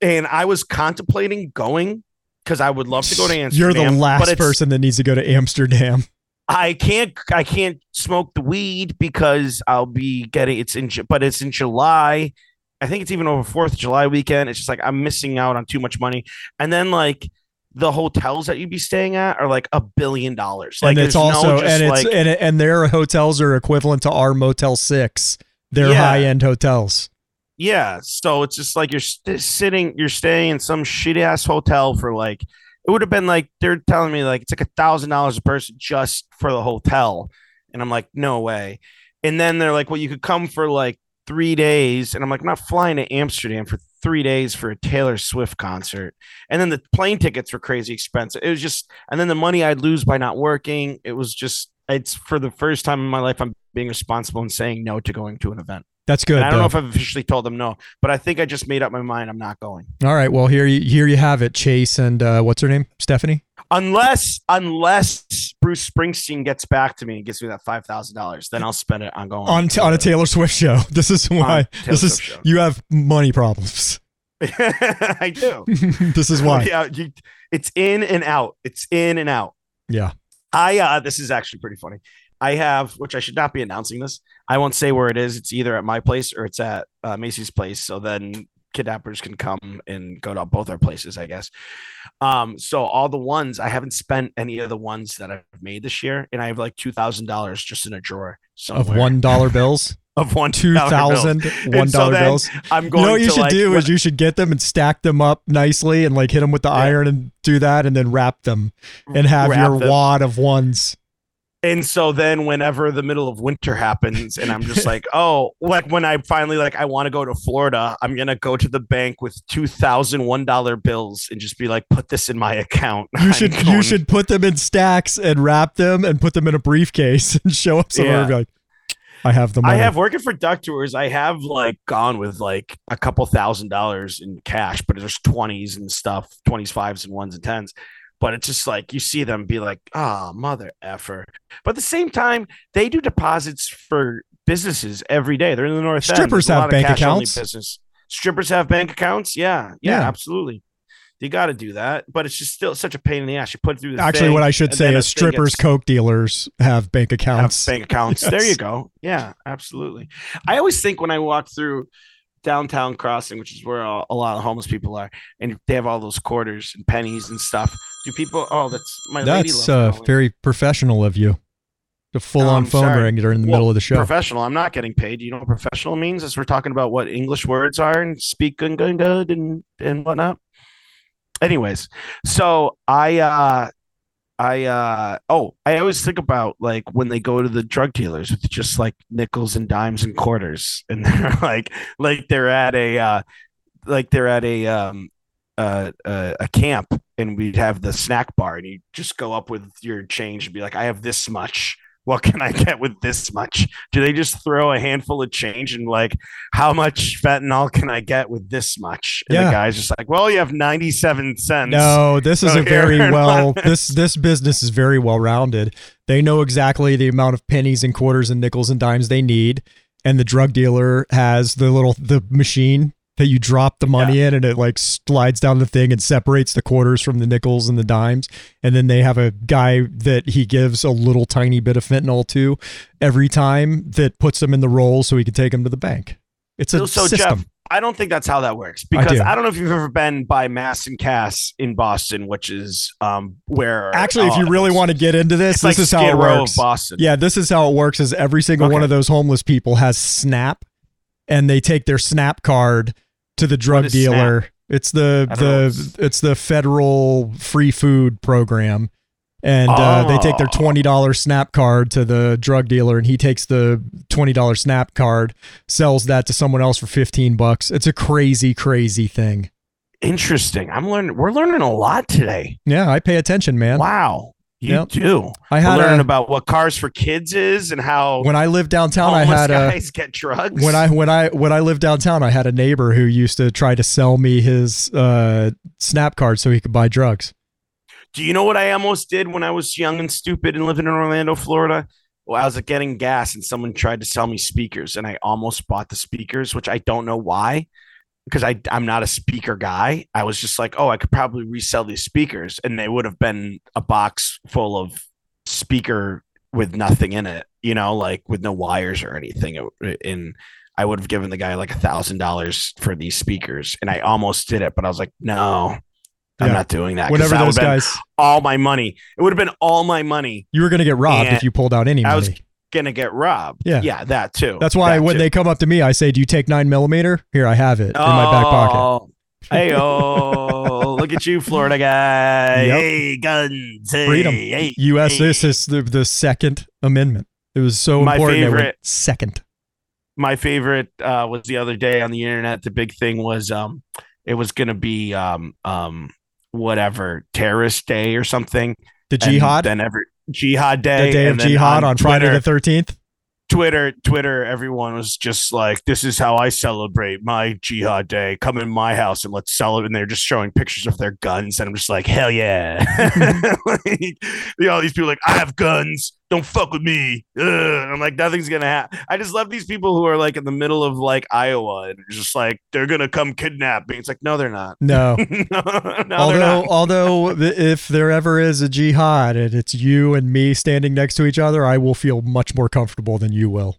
And I was contemplating going because I would love to go to Amsterdam. You're the last person that needs to go to Amsterdam. I can't I can't smoke the weed because I'll be getting it's in but it's in July. I think it's even over Fourth of July weekend. It's just like I'm missing out on too much money. And then like the hotels that you'd be staying at are like a billion dollars. Like and it's there's no also and it's like, and, and their hotels are equivalent to our Motel 6. They're Yeah. high-end hotels. Yeah, so it's just like you're st- sitting, you're staying in some shitty ass hotel for like it would have been like they're telling me like it's like a thousand dollars a person just for the hotel, and I'm like, no way. And then they're like, well, you could come for like three days, and I'm like, I'm not flying to Amsterdam for three days for a Taylor Swift concert. And then the plane tickets were crazy expensive. It was just, and then the money I'd lose by not working. It was just, it's for the first time in my life I'm being responsible and saying no to going to an event. That's good. And I don't though. know if I've officially told them no, but I think I just made up my mind. I'm not going All right, well here you here you have it, Chase and uh, what's her name? Stephanie? unless unless Bruce Springsteen gets back to me and gives me that five thousand dollars. Then I'll spend it on going On t- on a Taylor Swift show. This is why this is show. you have money problems. I do. this is why. Yeah, you, it's in and out. It's in and out. Yeah. I uh this is actually pretty funny. I have, which I should not be announcing this. I won't say where it is. It's either at my place or it's at uh, Macy's place. So then kidnappers can come and go to both our places, I guess. Um, so all the ones I haven't spent any of the ones that I've made this year, and I have like two thousand dollars just in a drawer Of one dollar bills? of one Two $2 thousand bills. so bills. I'm You going. know what you should like, do is you should get them and stack them up nicely and like hit them with the Yeah. iron and do that and then wrap them and have wrap your them. wad of ones. And so then whenever the middle of winter happens and I'm just like, oh, like when I finally like I want to go to Florida, I'm gonna go to the bank with two thousand one dollar bills and just be like, put this in my account. You should you should put them in stacks and wrap them and put them in a briefcase and show up somewhere and be like, I have the money. I have working for Duck Tours. I have like gone with like a couple thousand dollars in cash, but there's twenties and stuff, twenties, fives, and ones and tens. But it's just like you see them be like, ah, mother effer. But at the same time, they do deposits for businesses every day. They're in the North. Strippers have bank accounts. Business. Strippers have bank accounts. Yeah, yeah, Yeah. absolutely. You got to do that, but it's just still such a pain in the ass. You put through the Actually, thing, what I should say is strippers, gets- coke dealers have bank have accounts. bank accounts. There you go. Yeah, absolutely. I always think when I walk through downtown crossing, which is where a lot of homeless people are, and they have all those quarters and pennies and stuff. Do people? Oh, that's my lady. That's uh, very professional of you. The full Oh, on I'm phone sorry. ring during the Well, middle of the show. Professional. I'm not getting paid. You know what professional means? As we're talking about what English words are and speak good, good, good, and and whatnot. Anyways, so I uh I uh oh I always think about like when they go to the drug dealers with just like nickels and dimes and quarters and they're like like they're at a uh like they're at a um uh, uh, a camp and we'd have the snack bar and you just go up with your change and be like, I have this much. What can I get with this much? Do they just throw a handful of change and like, how much fentanyl can I get with this much? And Yeah. the guy's just like, well, you have 97 cents. No, this is a very well this this business is very well rounded. They know exactly the amount of pennies and quarters and nickels and dimes they need, and the drug dealer has the little the machine that you drop the money in and it like slides down the thing and separates the quarters from the nickels and the dimes and then they have a guy that he gives a little tiny bit of fentanyl to every time that puts them in the roll so he can take them to the bank. It's a so system. Jeff, I don't think that's how that works because do. I, don't know if you've ever been by Mass and Cass in Boston, which is um where Actually, if you really want to get into this, this like is how it works. Boston. Yeah, this is how it works. Is every single one of those homeless people has Snap, and they take their Snap card to the drug dealer. It's the the it's the federal free food program, and uh, they take their Oh. twenty dollars Snap card to the drug dealer, and he takes the twenty dollars Snap card, sells that to someone else for fifteen bucks. It's a crazy, crazy thing. Interesting. I'm learning. We're learning a lot today. Yeah, I pay attention, man. Wow, you Yep. do. I had learning about what cars for kids is and how when I lived downtown. I had a guys get drugs. when I when I when I lived downtown, I had a neighbor who used to try to sell me his uh, snap card so he could buy drugs. do you know what I almost did when I was young and stupid and living in Orlando, Florida? Well, I was like, getting gas and someone tried to sell me speakers, and I almost bought the speakers, which I don't know why. Because I I'm not a speaker guy. I was just like, oh, I could probably resell these speakers, and they would have been a box full of speaker with nothing in it, you know, like with no wires or anything. And I would have given the guy like a thousand dollars for these speakers, and I almost did it, but I was like, no, I'm Yeah. not doing that. that those guys, all my money. It would have been all my money you were gonna get robbed And if you pulled out any I money. was gonna get robbed. Yeah. yeah, that too. That's why That when too. they come up to me, I say, "Do you take nine millimeter? Here, I have it in my back pocket." Oh, Hey, oh, look at you, Florida guy. Yep. Hey, guns. Hey, Freedom. Hey, U.S. hey. This is the the Second Amendment. It was so My important. favorite- second. my favorite uh, was the other day on the internet. The big thing was um, it was gonna be um, um, whatever terrorist day or something. The And jihad, Then every jihad day. the day of jihad on, Friday Twitter- the thirteenth. Twitter, Twitter, everyone was just like, "This is how I celebrate my jihad day. Come in my house and let's celebrate." And they're just showing pictures of their guns, and I'm just like, "Hell yeah!" Mm-hmm. like, you know, all these people are like, "I have guns. Don't fuck with me." Ugh. I'm like, nothing's gonna happen. I just love these people who are like in the middle of like Iowa and just like they're gonna come kidnap me. It's like, no, they're not. No, no, no, although not. although th- if there ever is a jihad and it's you and me standing next to each other, I will feel much more comfortable than you will.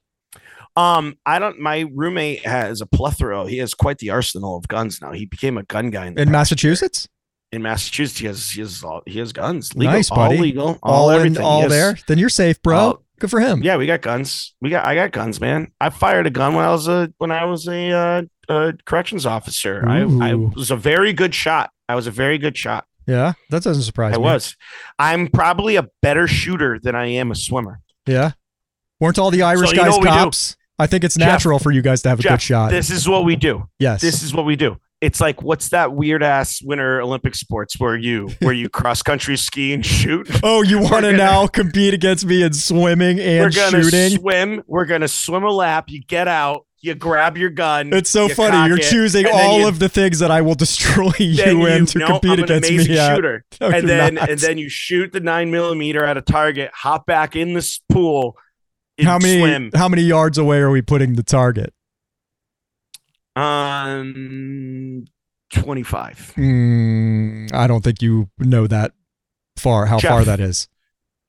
Um, I don't. My roommate has a plethora. He has quite the arsenal of guns now. He became a gun guy in, the In Massachusetts, in Massachusetts, he has he has all, he has guns. Legal, Nice, buddy. All legal, all, all in, everything. All has- there, then you're safe, bro. all- Good for him. Yeah, we got guns. We got I got guns, man. I fired a gun when I was a when I was a uh, uh, corrections officer. I, I was a very good shot. I was a very good shot. Yeah, that doesn't surprise I me. was. I'm probably a better shooter than I am a swimmer. Yeah, weren't all the Irish So guys what we do? cops? I think it's Jeff, natural for you guys to have a good shot. This is what we do. yes, This is what we do. It's like what's that weird ass winter Olympic sports where you where you cross country ski and shoot. Oh, you want to now compete against me in swimming and we're gonna shooting? swim. We're gonna swim a lap. You get out. You grab your gun. It's so you funny. You're it, choosing all you- of the things that I will destroy you in to no, compete against me shooter. No, and then not. and then you shoot the nine millimeter at a target. Hop back in this pool. how many swim? how many yards away are we putting the target? Um, twenty five. Mm, I don't think you know that far. How Jeff. far that is?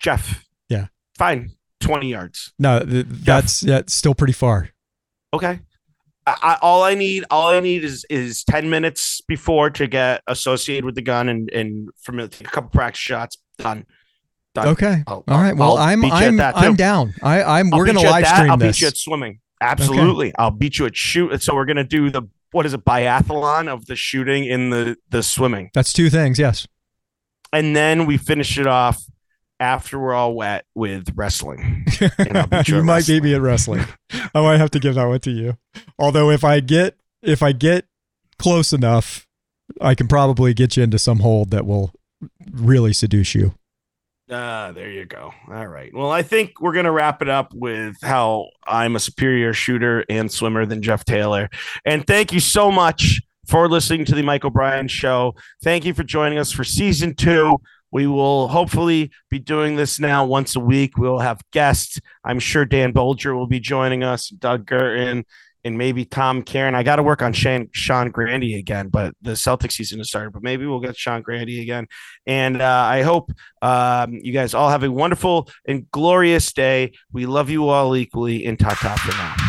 Jeff. Yeah. Fine. Twenty yards. No, th- that's yeah, still pretty far. Okay. I, I, all I need, all I need is is ten minutes before to get associated with the gun and and a, take a couple practice shots. Done. Done. Okay. I'll- All right. Well, I'll I'm beat you at I'm I'm down. I I'm I'll we're gonna live stream I'll this. beat you at swimming. Absolutely. I'll beat you at shoot. So we're gonna do the what is it biathlon of the shooting in the the swimming, That's two things. Yes. and then we finish it off after we're all wet with wrestling. And I'll beat you might beat me at wrestling. I might have to give that one to you. Although if I get if I get close enough. I can probably get you into some hold that will really seduce you. Ah, there you go. All right. Well, I think we're going to wrap it up with how I'm a superior shooter and swimmer than Jeff Taylor. And thank you so much for listening to the Michael O'Brien show. Thank you for joining us for season two. We will hopefully be doing this now once a week. We'll have guests. I'm sure Dan Bolger will be joining us, Doug Gurton, and maybe Tom Karen. I got to work on Shane, Sean Grande again, but the Celtic season has started. But maybe we'll get Sean Grande again. And uh, I hope um, you guys all have a wonderful and glorious day. We love you all equally. And ta ta for now.